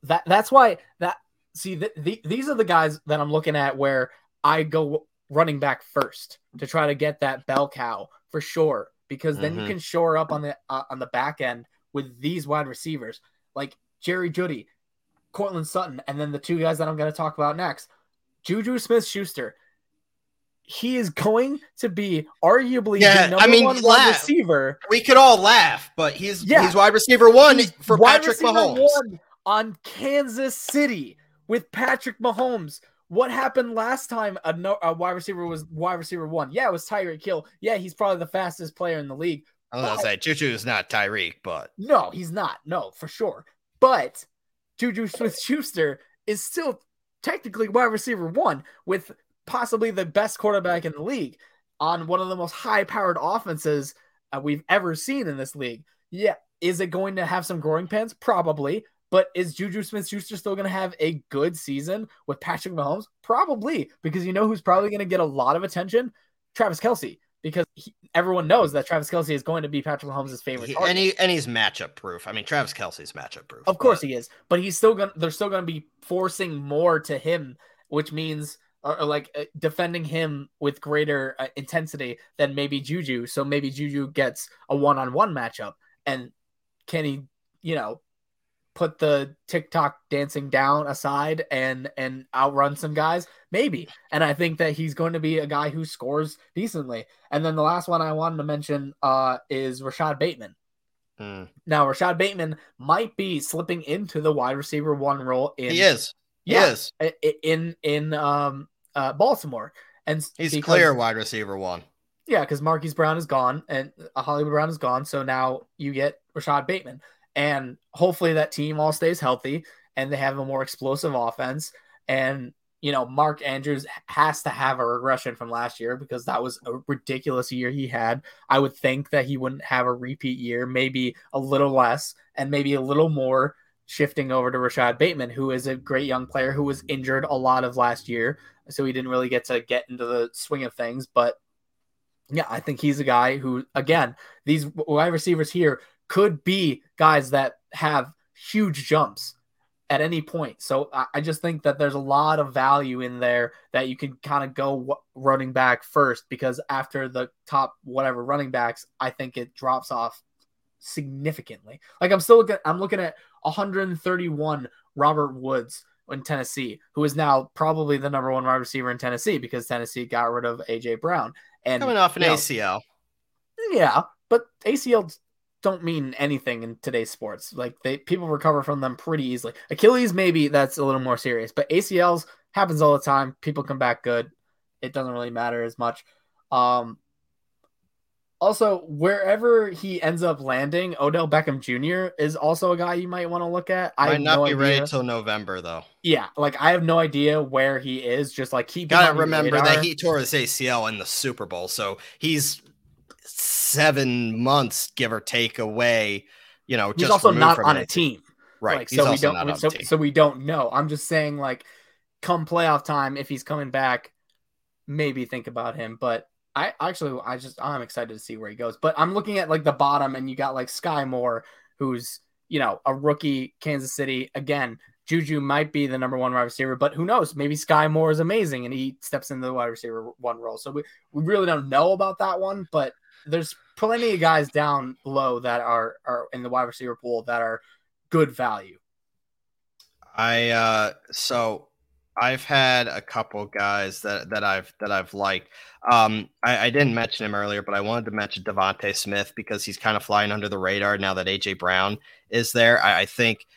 that that's why that see the, the, these are the guys that I'm looking at where I go running back first to try to get that bell cow for sure because then mm-hmm. you can shore up on the uh, on the back end with these wide receivers like Jerry Jeudy, Courtland Sutton, and then the two guys that I'm going to talk about next, Juju Smith Schuster. He is going to be arguably yeah, the number I mean, one wide receiver. We could all laugh, but he's yeah. he's wide receiver one he's for Patrick Mahomes on Kansas City with Patrick Mahomes. What happened last time a, no, a wide receiver was wide receiver one? Yeah, it was Tyreek Hill. Yeah, he's probably the fastest player in the league. I was gonna say Juju is not Tyreek, but no, he's not. No, for sure. But Juju Smith Schuster is still technically wide receiver one with possibly the best quarterback in the league on one of the most high powered offenses uh, we've ever seen in this league. Yeah. Is it going to have some growing pains? Probably. But is Juju Smith Schuster still going to have a good season with Patrick Mahomes? Probably, because you know who's probably going to get a lot of attention? Travis Kelce, because he, everyone knows that Travis Kelce is going to be Patrick Mahomes' favorite. He, and he and he's matchup proof. I mean, Travis Kelce's matchup proof. Of course but... he is, but he's still going. They're still going to be forcing more to him, which means or, or like uh, defending him with greater uh, intensity than maybe Juju. So maybe Juju gets a one-on-one matchup, and can he, you know, put the TikTok dancing down aside and and outrun some guys? Maybe. And I think that he's going to be a guy who scores decently. And then the last one I wanted to mention uh, is Rashod Bateman. Mm. Now Rashod Bateman might be slipping into the wide receiver one role in He is. He yeah, in in um uh, Baltimore. And he's because, clear wide receiver one. Yeah, because Marquise Brown is gone and Hollywood Brown is gone. So now you get Rashod Bateman. And hopefully that team all stays healthy and they have a more explosive offense. And you know, Mark Andrews has to have a regression from last year because that was a ridiculous year he had. I would think that he wouldn't have a repeat year, maybe a little less and maybe a little more shifting over to Rashod Bateman, who is a great young player who was injured a lot of last year. So he didn't really get to get into the swing of things. But yeah, I think he's a guy who, again, these wide receivers here could be guys that have huge jumps at any point. So I just think that there's a lot of value in there that you can kind of go running back first because after the top whatever running backs, I think it drops off significantly. Like I'm still looking I'm looking at 131 Robert Woods in Tennessee, who is now probably the number one wide receiver in Tennessee because Tennessee got rid of AJ Brown. And coming off an you know, ACL. Yeah, but ACL don't mean anything in today's sports. Like they people recover from them pretty easily. Achilles maybe that's a little more serious, but ACLs happens all the time. People come back good. It doesn't really matter as much. Um also, wherever he ends up landing, Odell Beckham Jr. is also a guy you might want to look at. I might not no be idea. ready till November though. Yeah, like I have no idea where he is. Just like keep. Gotta remember that he tore his ACL in the Super Bowl, so he's seven months, give or take, away. You know, he's also not on a team, right? Like, so we don't. So, so we don't know. I'm just saying, like, come playoff time, if he's coming back, maybe think about him. But I actually, I just, I'm excited to see where he goes. But I'm looking at like the bottom, and you got like Sky Moore, who's you know a rookie, Kansas City again. Juju might be the number one wide receiver, but who knows? Maybe Sky Moore is amazing and he steps into the wide receiver one role. So we, we really don't know about that one, but there's plenty of guys down below that are are in the wide receiver pool that are good value. I uh so I've had a couple guys that that I've that I've liked. Um, I, I, didn't mention him earlier, but I wanted to mention DeVonta Smith because he's kind of flying under the radar now that AJ Brown is there. I, I think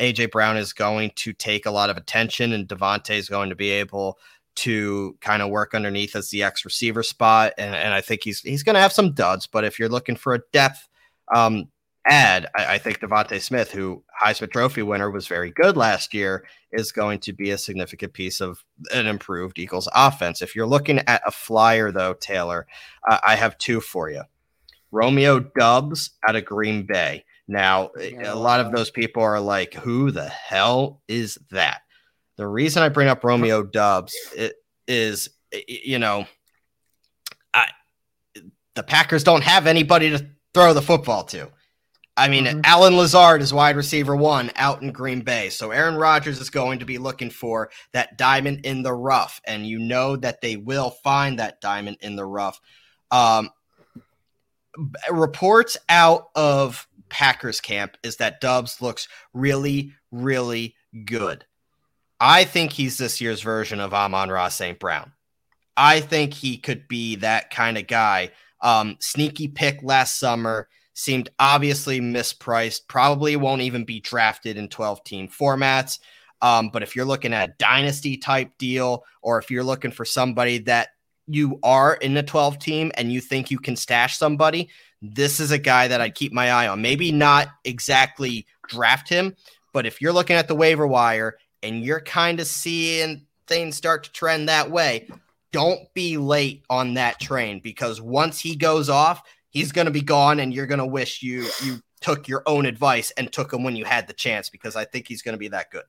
AJ Brown is going to take a lot of attention, and DeVonta is going to be able to kind of work underneath as the X receiver spot, and, and I think he's he's going to have some duds. But if you're looking for a depth um, add, I, I think DeVonta Smith, who Heisman Trophy winner was very good last year, is going to be a significant piece of an improved Eagles offense. If you're looking at a flyer, though, Taylor, uh, I have two for you. Romeo Doubs out of Green Bay. Now, a lot of those people are like, who the hell is that? The reason I bring up Romeo Doubs is, you know, I, the Packers don't have anybody to throw the football to. I mean, mm-hmm. Allen Lazard is wide receiver one out in Green Bay. So Aaron Rodgers is going to be looking for that diamond in the rough. And you know that they will find that diamond in the rough. Um, reports out of Packers camp is that Doubs looks really, really good. I think he's this year's version of Amon-Ra St. Brown. I think he could be that kind of guy. Um, sneaky pick last summer seemed obviously mispriced. Probably won't even be drafted in 12 team formats. Um, but if you're looking at a dynasty type deal, or if you're looking for somebody that you are in the 12 team and you think you can stash somebody, this is a guy that I'd keep my eye on. Maybe not exactly draft him, but if you're looking at the waiver wire and you're kind of seeing things start to trend that way, don't be late on that train because once he goes off, he's going to be gone and you're going to wish you you took your own advice and took him when you had the chance because I think he's going to be that good.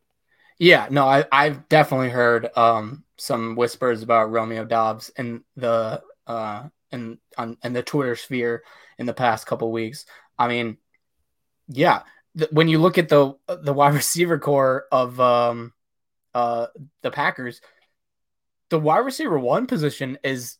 Yeah, no, I, I've definitely heard um, some whispers about Romeo Doubs in the uh, in on in the Twitter sphere in the past couple weeks. I mean, yeah, when you look at the the wide receiver corps of um, uh, the Packers, the wide receiver one position is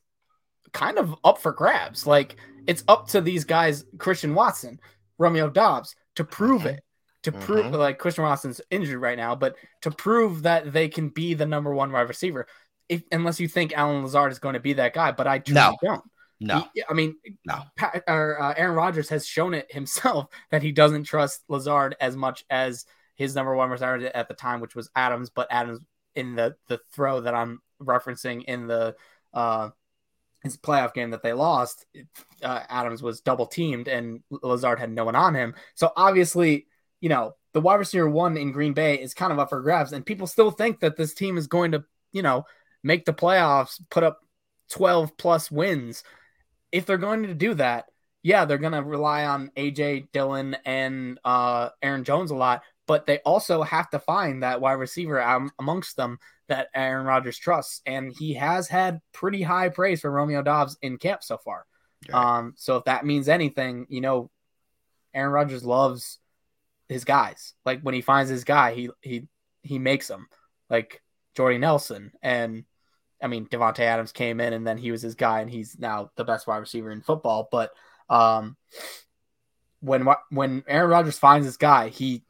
kind of up for grabs. Like it's up to these guys, Christian Watson, Romeo Doubs, to prove mm-hmm. it. To mm-hmm. prove like Christian Watson's injured right now, but to prove that they can be the number one wide receiver. If, unless you think Allen Lazard is going to be that guy, but I truly no. don't. No, he, I mean, no. Pat, or, uh, Aaron Rodgers has shown it himself that he doesn't trust Lazard as much as his number one receiver at the time, which was Adams. But Adams in the the throw that I'm referencing in the uh, his playoff game that they lost, uh, Adams was double teamed and Lazard had no one on him. So obviously, you know, the wide receiver one in Green Bay is kind of up for grabs, and people still think that this team is going to you know, make the playoffs, put up 12 plus wins. If they're going to do that, yeah, they're going to rely on AJ Dillon and uh, Aaron Jones a lot, but they also have to find that wide receiver amongst them that Aaron Rodgers trusts. And he has had pretty high praise for Romeo Doubs in camp so far. Um, so if that means anything, you know, Aaron Rodgers loves his guys. Like when he finds his guy, he he he makes them. Like Jordy Nelson and I mean Davante Adams came in and then he was his guy and he's now the best wide receiver in football. But um, when when Aaron Rodgers finds his guy, he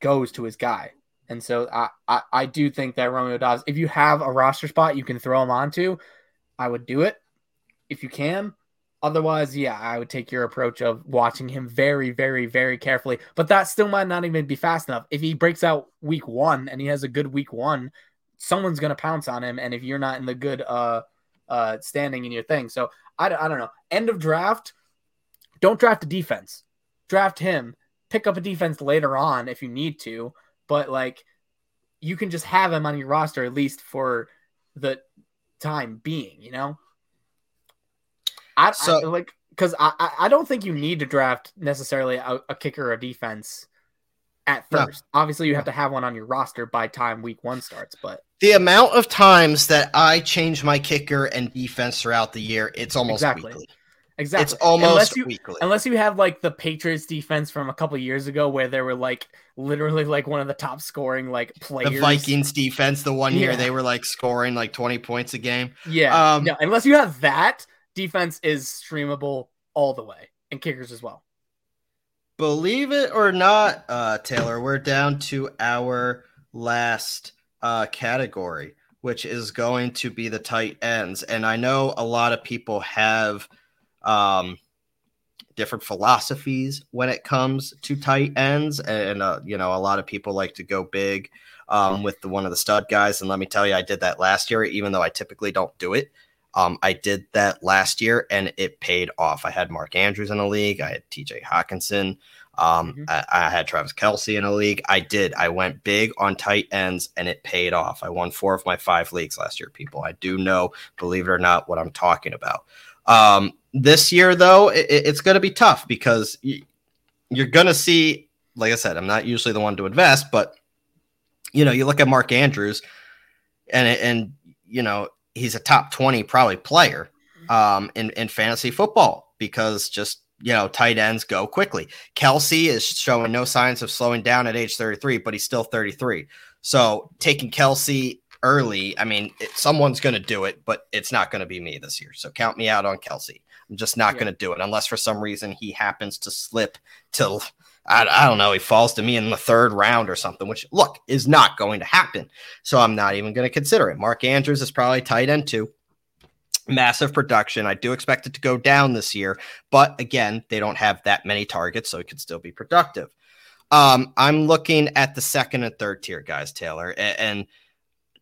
goes to his guy. And so I, I, I do think that Romeo Doubs, if you have a roster spot you can throw him onto, I would do it if you can. Otherwise, yeah, I would take your approach of watching him very, very, very carefully. But that still might not even be fast enough. If he breaks out week one and he has a good week one, someone's going to pounce on him. And if you're not in the good uh, uh, standing in your thing, so I, I don't know. End of draft, don't draft a defense. Draft him. Pick up a defense later on if you need to, but like you can just have him on your roster at least for the time being, you know? I, so, I like because I, I don't think you need to draft necessarily a, a kicker or a defense at first. No. Obviously, you have to have one on your roster by time week one starts, but the amount of times that I change my kicker and defense throughout the year, it's almost exactly. weekly. Exactly. It's almost unless you, weekly. Unless you have like the Patriots defense from a couple years ago where they were like literally like one of the top scoring like players. The Vikings defense, the one year they were like scoring like 20 points a game. Yeah. Um, yeah. Unless you have that, defense is streamable all the way and kickers as well. Believe it or not, uh, Taylor, we're down to our last uh, category, which is going to be the tight ends. And I know a lot of people have um, different philosophies when it comes to tight ends. And, uh, you know, a lot of people like to go big um, with the one of the stud guys. And let me tell you, I did that last year, even though I typically don't do it. Um, I did that last year and it paid off. I had Mark Andrews in a league. I had TJ Hockenson, Um, mm-hmm. I, I, had Travis Kelce in a league. I did. I went big on tight ends and it paid off. I won four of my five leagues last year, people. I do know, believe it or not, what I'm talking about. Um, this year, though, it, it's going to be tough because you're going to see, like I said, I'm not usually the one to invest, but you know, you look at Mark Andrews and, and, you know, he's a top 20 probably player um, in, in fantasy football because just you know tight ends go quickly. Kelce is showing no signs of slowing down at age 33, but he's still 33. So taking Kelce early, I mean, it, someone's going to do it, but it's not going to be me this year. So count me out on Kelce. I'm just not yeah. going to do it unless for some reason he happens to slip till I, I don't know, he falls to me in the third round or something, which look is not going to happen. So I'm not even going to consider it. Mark Andrews is probably tight end too. Massive production. I do expect it to go down this year, but again, they don't have that many targets, so it could still be productive. Um, I'm looking at the second and third tier guys, Taylor, and, and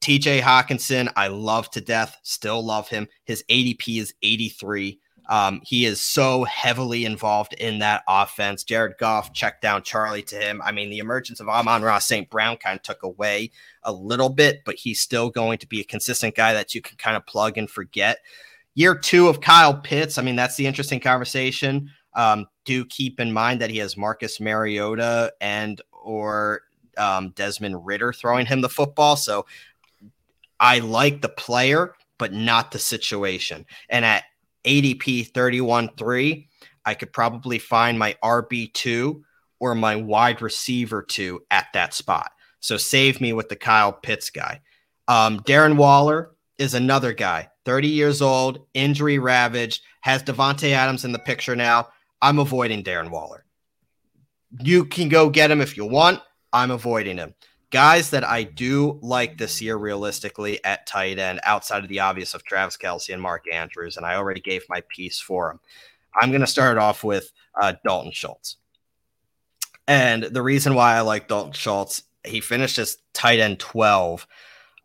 TJ Hockenson, I love to death, still love him. His ADP is 83. Um, he is so heavily involved in that offense. Jared Goff checked down Charlie to him. I mean, the emergence of Amon Ross St. Brown kind of took away a little bit, but he's still going to be a consistent guy that you can kind of plug and forget. Year two of Kyle Pitts, I mean, that's the interesting conversation. Um, do keep in mind that he has Marcus Mariota and or um, Desmond Ridder throwing him the football. So I like the player, but not the situation. And at ADP 31 3, I could probably find my RB2 or my wide receiver 2 at that spot. So save me with the Kyle Pitts guy. Um, Darren Waller is another guy, 30 years old, injury ravaged, has Davante Adams in the picture now. I'm avoiding Darren Waller. You can go get him if you want. I'm avoiding him guys that I do like this year realistically at tight end outside of the obvious of Travis Kelce and Mark Andrews, and I already gave my piece for him. I'm going to start off with uh, Dalton Schultz. And the reason why I like Dalton Schultz, he finished as tight end 12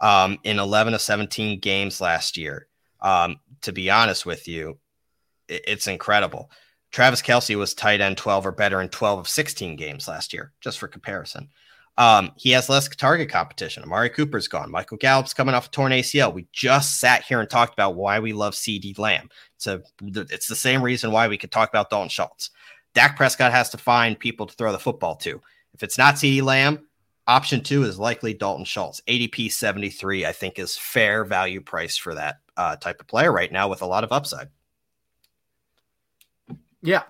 um, in 11 of 17 games last year. Um, to be honest with you, it, it's incredible. Travis Kelce was tight end 12 or better in 12 of 16 games last year, just for comparison. Um, he has less target competition. Amari Cooper's gone. Michael Gallup's coming off a torn ACL. We just sat here and talked about why we love CeeDee Lamb. So it's the same reason why we could talk about Dalton Schultz. Dak Prescott has to find people to throw the football to. If it's not CeeDee Lamb, option two is likely Dalton Schultz. ADP 73, I think, is fair value price for that uh, type of player right now with a lot of upside. Yeah,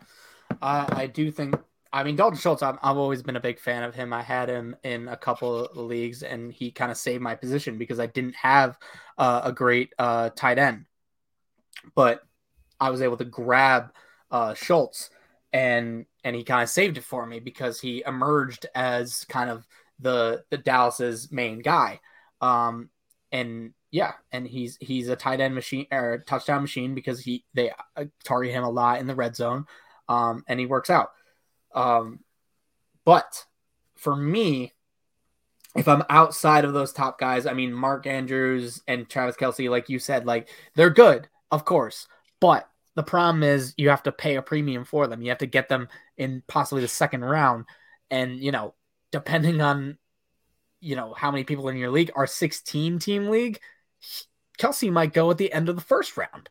uh, I do think. I mean, Dalton Schultz. i have always been a big fan of him. I had him in a couple of leagues, and he kind of saved my position because I didn't have uh, a great uh, tight end, but I was able to grab uh, Schultz, and and he kind of saved it for me because he emerged as kind of the the Dallas's main guy. Um, and yeah, and he's he's a tight end machine or touchdown machine because he they uh, target him a lot in the red zone, um, and he works out. Um, but for me, if I'm outside of those top guys, I mean Mark Andrews and Travis Kelce, like you said, like they're good, of course, but the problem is you have to pay a premium for them. You have to get them in possibly the second round, and you know, depending on you know how many people in your league, our 16 team league, Kelce might go at the end of the first round,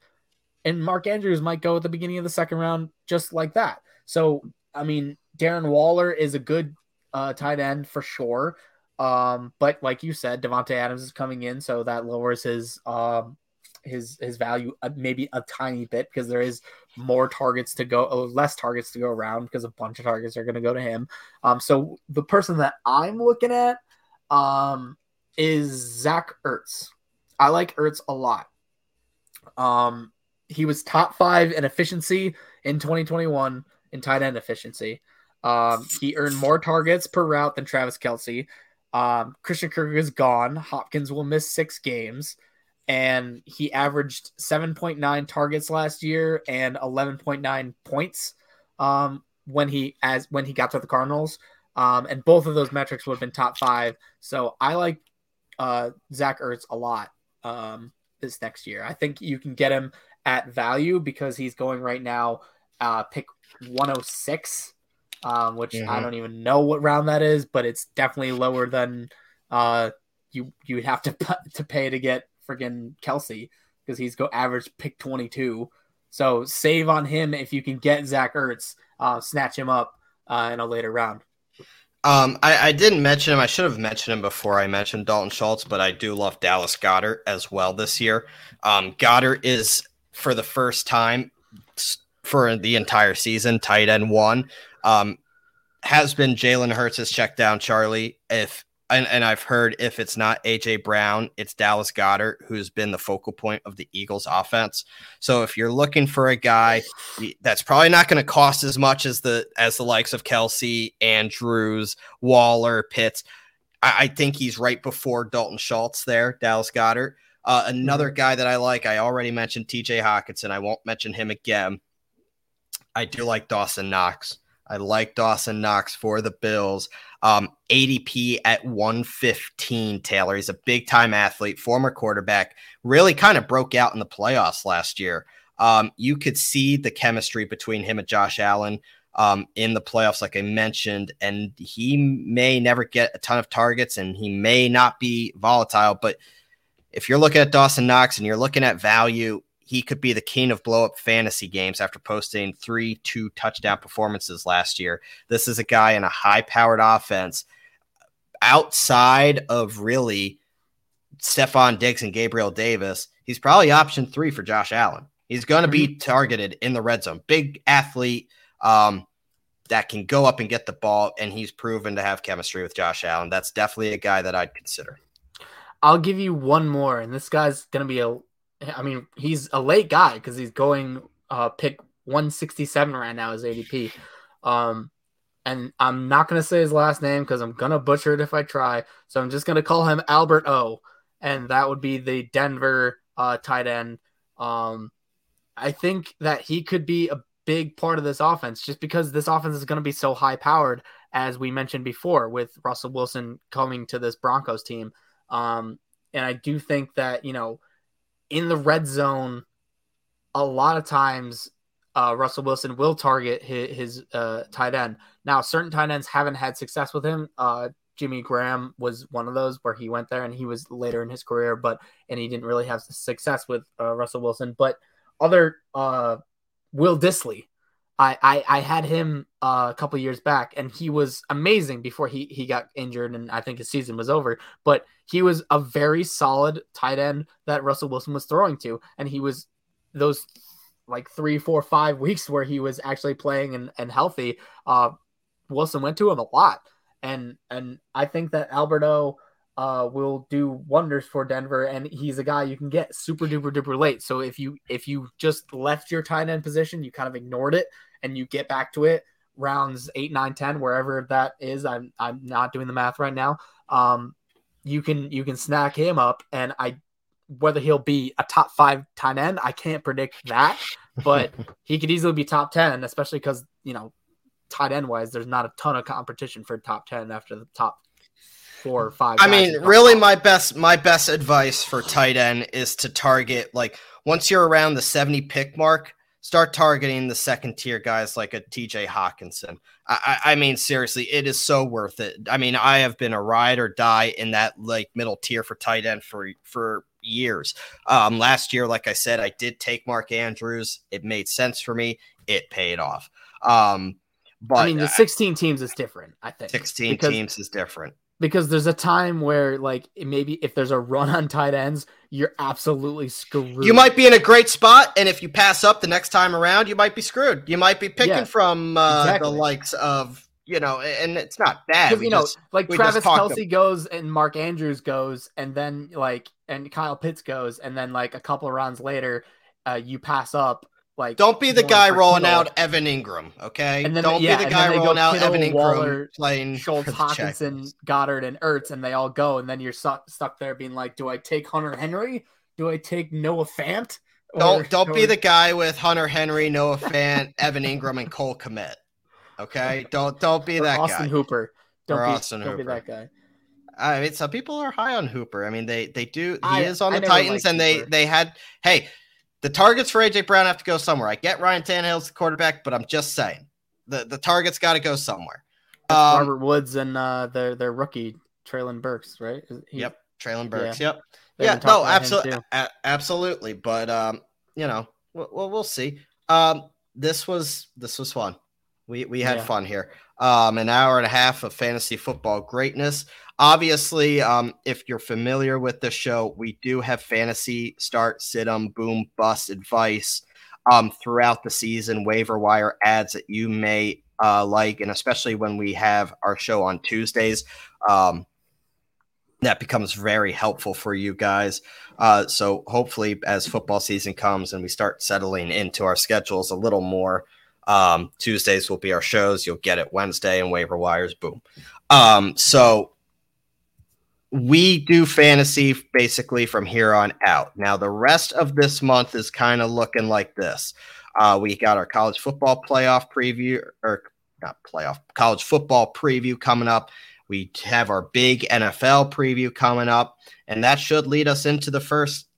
and Mark Andrews might go at the beginning of the second round, just like that. So, I mean, Darren Waller is a good uh, tight end for sure. Um, but like you said, Davante Adams is coming in, so that lowers his um, his his value uh, maybe a tiny bit because there is more targets to go, oh, less targets to go around because a bunch of targets are going to go to him. Um, so the person that I'm looking at um is Zach Ertz. I like Ertz a lot. Um, he was top five in efficiency in 2021 in tight end efficiency. Um, he earned more targets per route than Travis Kelce. Um, Christian Kirk is gone. Hopkins will miss six games, and he averaged 7.9 targets last year and 11.9 points um, when he as when he got to the Cardinals. Um, and both of those metrics would have been top five. So I like uh, Zach Ertz a lot um, this next year. I think you can get him at value because he's going right now uh, pick 106, um, which mm-hmm. I don't even know what round that is, but it's definitely lower than uh, you you would have to to pay to get friggin' Kelce because he's go average pick 22. So save on him if you can get Zach Ertz, uh, snatch him up uh, in a later round. Um, I, I, didn't mention him. I should have mentioned him before I mentioned Dalton Schultz, but I do love Dallas Goedert as well this year. Um, Goedert is for the first time for the entire season tight end one. Um, has been Jalen Hurts' check down Charlie. If and, and I've heard if it's not AJ Brown, it's Dallas Goedert, who's been the focal point of the Eagles offense. So if you're looking for a guy that's probably not going to cost as much as the as the likes of Kelce, Andrews, Waller, Pitts, I, I think he's right before Dalton Schultz there, Dallas Goedert. Uh, another guy that I like, I already mentioned TJ Hockenson. I won't mention him again. I do like Dawson Knox. I like Dawson Knox for the Bills. Um, ADP at 115, Taylor. He's a big time athlete, former quarterback, really kind of broke out in the playoffs last year. Um, you could see the chemistry between him and Josh Allen um, in the playoffs, like I mentioned, and he may never get a ton of targets and he may not be volatile. But if you're looking at Dawson Knox and you're looking at value, he could be the king of blow up fantasy games after posting three two touchdown performances last year. This is a guy in a high powered offense outside of really Stefon Diggs and Gabriel Davis. He's probably option three for Josh Allen. He's going to be mm-hmm. targeted in the red zone. Big athlete um, that can go up and get the ball, and he's proven to have chemistry with Josh Allen. That's definitely a guy that I'd consider. I'll give you one more, and this guy's going to be a I mean, he's a late guy because he's going uh, pick 167 right now as ADP. Um, and I'm not to say his last name because I'm to butcher it if I try. So I'm just to call him Albert O. And that would be the Denver uh, tight end. Um, I think that he could be a big part of this offense just because this offense is to be so high powered, as we mentioned before, with Russell Wilson coming to this Broncos team. Um, and I do think that, you know, in the red zone, a lot of times uh, Russell Wilson will target his, his uh, tight end. Now, certain tight ends haven't had success with him. Uh, Jimmy Graham was one of those where he went there and he was later in his career, but and he didn't really have success with uh, Russell Wilson. But other uh, Will Dissly, I, I, I had him uh, a couple years back, and he was amazing before he he got injured, and I think his season was over. But he was a very solid tight end that Russell Wilson was throwing to, and he was those like three, four, five weeks where he was actually playing and, and healthy. Uh, Wilson went to him a lot, and and I think that Alberto uh, will do wonders for Denver, and he's a guy you can get super duper duper late. So if you if you just left your tight end position, you kind of ignored it, and you get back to it rounds eight, nine, ten, wherever that is. I'm I'm not doing the math right now. Um, you can you can snack him up, and I whether he'll be a top five tight end, I can't predict that, but he could easily be top ten, especially because you know tight end wise, there's not a ton of competition for top ten after the top four or five. I mean, really, my best my best advice for tight end is to target like once you're around the 70 pick mark, start targeting the second tier guys like a TJ Hockenson. I, I, mean, seriously, it is so worth it. I mean, I have been a ride or die in that like middle tier for tight end for for years. Um, last year, like I said, I did take Mark Andrews. It made sense for me. It paid off. Um, but I mean, the 16 teams is different. I think 16 teams is different because there's a time where like maybe if there's a run on tight ends, you're absolutely screwed. You might be in a great spot, and if you pass up the next time around, you might be screwed. You might be picking yeah, from uh, exactly. the likes of you know, and it's not bad. you know, just, like Travis Kelce goes and Mark Andrews goes, and then like and Kyle Pitts goes, and then like a couple of rounds later, uh, you pass up like, don't be the guy rolling out Evan Engram, okay? And then don't yeah, be the guy rolling out Kittle, Evan Engram Waller, playing Schultz, Hockenson, Goedert, and Ertz, and they all go, and then you're stuck stuck there being like, do I take Hunter Henry? Do I take Noah Fant? Or, don't don't or... be the guy with Hunter Henry, Noah Fant, Evan Engram, and Cole Kmet. Okay, don't don't be that guy. Austin guy. Hooper. Don't or be Austin don't Hooper. be that guy. I mean, some people are high on Hooper. I mean, they they do. He I, is on the Titans, and Hooper. they they had. Hey, the targets for AJ Brown have to go somewhere. I get Ryan Tannehill's the quarterback, but I'm just saying the the targets got to go somewhere. Um, Robert Woods and uh, their their rookie Treylon Burks, right? He, yep, Treylon Burks. Yeah. Yep. yeah, no, absolutely, a- absolutely. But um, you know, we'll, we'll see. Um, this was this was fun. We we had yeah. fun here. Um, an hour and a half of fantasy football greatness. Obviously, um, if you're familiar with the show, we do have fantasy start, sit sit 'em, boom, bust advice um, throughout the season, waiver wire ads that you may uh, like, and especially when we have our show on Tuesdays. Um, that becomes very helpful for you guys. Uh, so hopefully, as football season comes and we start settling into our schedules a little more, um, Tuesdays will be our shows. You'll get it Wednesday and waiver wires. Boom. Um, so we do fantasy basically from here on out. Now, the rest of this month is kind of looking like this. Uh, we got our college football playoff preview, or not playoff, college football preview coming up. We have our big NFL preview coming up, and that should lead us into the first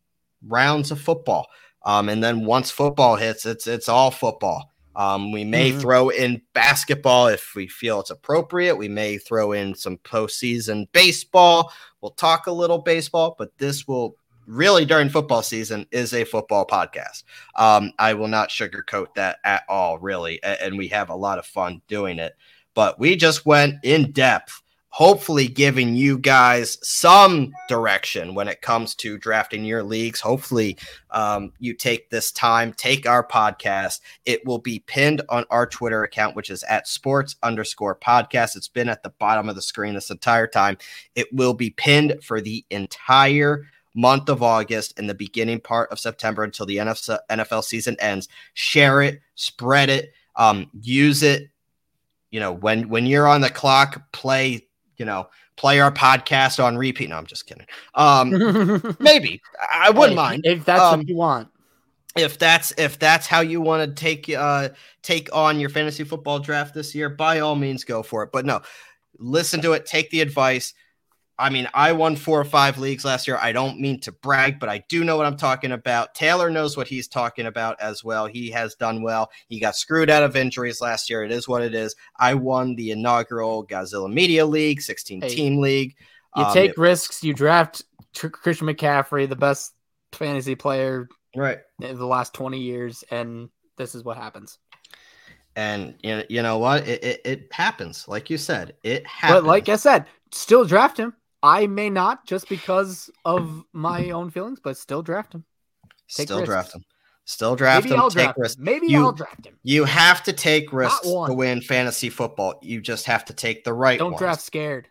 rounds of football. Um, and then once football hits, it's it's all football. Um, we may mm-hmm. throw in basketball if we feel it's appropriate. We may throw in some postseason baseball. We'll talk a little baseball, but this will really during football season is a football podcast. Um, I will not sugarcoat that at all, really. And we have a lot of fun doing it. But we just went in depth hopefully giving you guys some direction when it comes to drafting your leagues. Hopefully, um, you take this time, take our podcast. It will be pinned on our Twitter account, which is at sports underscore podcast. It's been at the bottom of the screen this entire time. It will be pinned for the entire month of August and the beginning part of September until the NFL season ends. Share it, spread it, um, use it. You know, when when you're on the clock, play you know, play our podcast on repeat. No, I'm just kidding. Um, maybe I wouldn't hey, mind if that's um, what you want. If that's if that's how you want to take uh take on your fantasy football draft this year, by all means go for it. But no, listen to it, take the advice. I mean, I won four or five leagues last year. I don't mean to brag, but I do know what I'm talking about. Taylor knows what he's talking about as well. He has done well. He got screwed out of injuries last year. It is what it is. I won the inaugural Godzilla Media League, 16 team hey, league. You um, take it, risks. You draft Tr- Christian McCaffrey, the best fantasy player right in the last 20 years, and this is what happens. And you know, you know what? It, it, it happens. Like you said, it happens. But like I said, still draft him. I may not just because of my own feelings, but still draft him. Take still risks. draft him. Still draft Maybe him. I'll take draft risks. Him. Maybe you, I'll draft him. You have to take risks to win fantasy football. You just have to take the right. Don't ones. draft scared.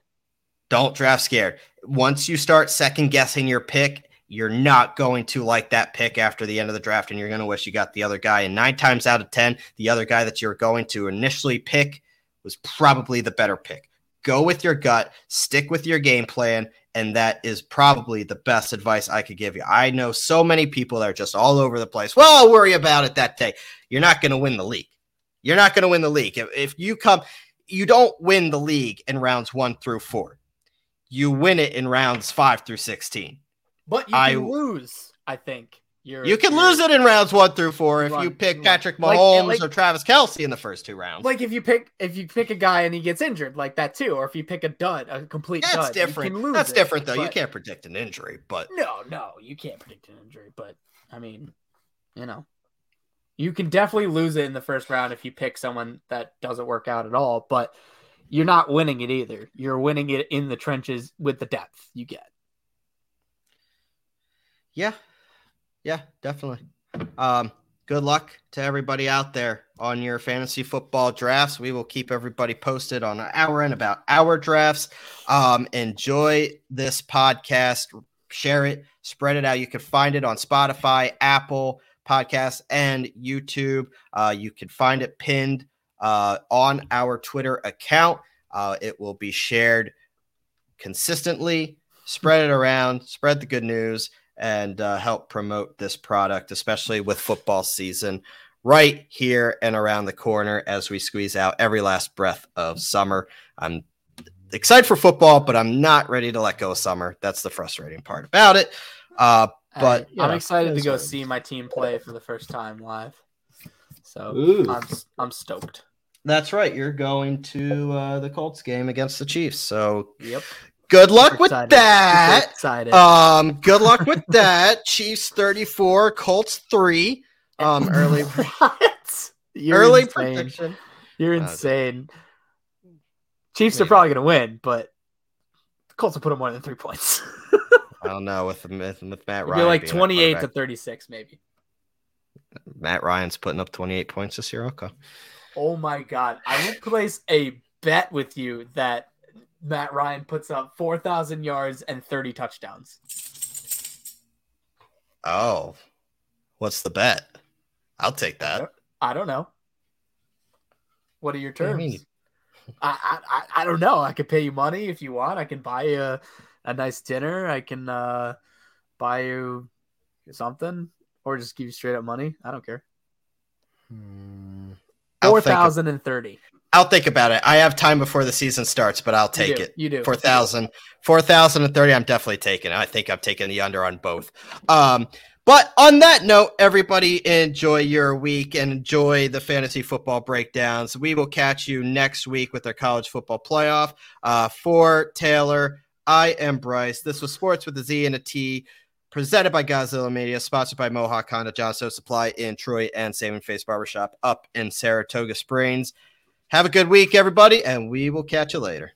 Don't draft scared. Once you start second guessing your pick, you're not going to like that pick after the end of the draft, and you're going to wish you got the other guy. And nine times out of ten, the other guy that you're going to initially pick was probably the better pick. Go with your gut, stick with your game plan, and that is probably the best advice I could give you. I know so many people that are just all over the place. Well, I'll worry about it that day. You're not going to win the league. You're not going to win the league. If, if you come, you don't win the league in rounds one through four. You win it in rounds five through 16. But you I, can lose, I think. You're, you can lose it in rounds one through four if you pick Patrick Mahomes like, like, or Travis Kelce in the first two rounds. Like if you pick if you pick a guy and he gets injured like that too, or if you pick a dud, a complete That's dud, different. That's it, different though. But... You can't predict an injury, but no, no, you can't predict an injury. But I mean, you know, you can definitely lose it in the first round if you pick someone that doesn't work out at all. But you're not winning it either. You're winning it in the trenches with the depth you get. Yeah, yeah, definitely. Um, good luck to everybody out there on your fantasy football drafts. We will keep everybody posted on our end about our drafts. Um, enjoy this podcast, share it, spread it out. You can find it on Spotify, Apple Podcasts, and YouTube. Uh, you can find it pinned uh, on our Twitter account. Uh, it will be shared consistently. Spread it around, spread the good news and uh, help promote this product, especially with football season right here and around the corner as we squeeze out every last breath of summer. I'm excited for football, but I'm not ready to let go of summer. That's the frustrating part about it. Uh, but I'm know, excited to go see my team play for the first time live. So I'm, I'm stoked. That's right. You're going to uh, the Colts game against the Chiefs. So yep. Good luck with that. Um, good luck with that. Chiefs 34, Colts 3. Um, early early insane. prediction. You're insane. Uh, Chiefs are probably gonna win, but the Colts will put them more than three points. I don't know with with, with Matt Ryan. You're like 28 to 36, maybe. Matt Ryan's putting up 28 points this year. Okay. Oh my god. I would place a bet with you that Matt Ryan puts up 4,000 yards and 30 touchdowns. Oh, what's the bet? I'll take that. I don't know. What are your terms? You I, I I don't know. I could pay you money if you want. I can buy you a, a nice dinner. I can uh, buy you something, or just give you straight up money. I don't care. Hmm. Four thousand and thirty. I'll think about it. I have time before the season starts, but I'll take you it. You do. 4,000. 4,030, I'm definitely taking it. I think I'm taking the under on both. Um, but on that note, everybody enjoy your week and enjoy the fantasy football breakdowns. We will catch you next week with our college football playoff. Uh, for Taylor, I am Bryce. This was Sports with a Z and a T, presented by Godzilla Media, sponsored by Mohawk Honda, Johnstone Supply in Troy, and Saving Face Barbershop up in Saratoga Springs. Have a good week, everybody, and we will catch you later.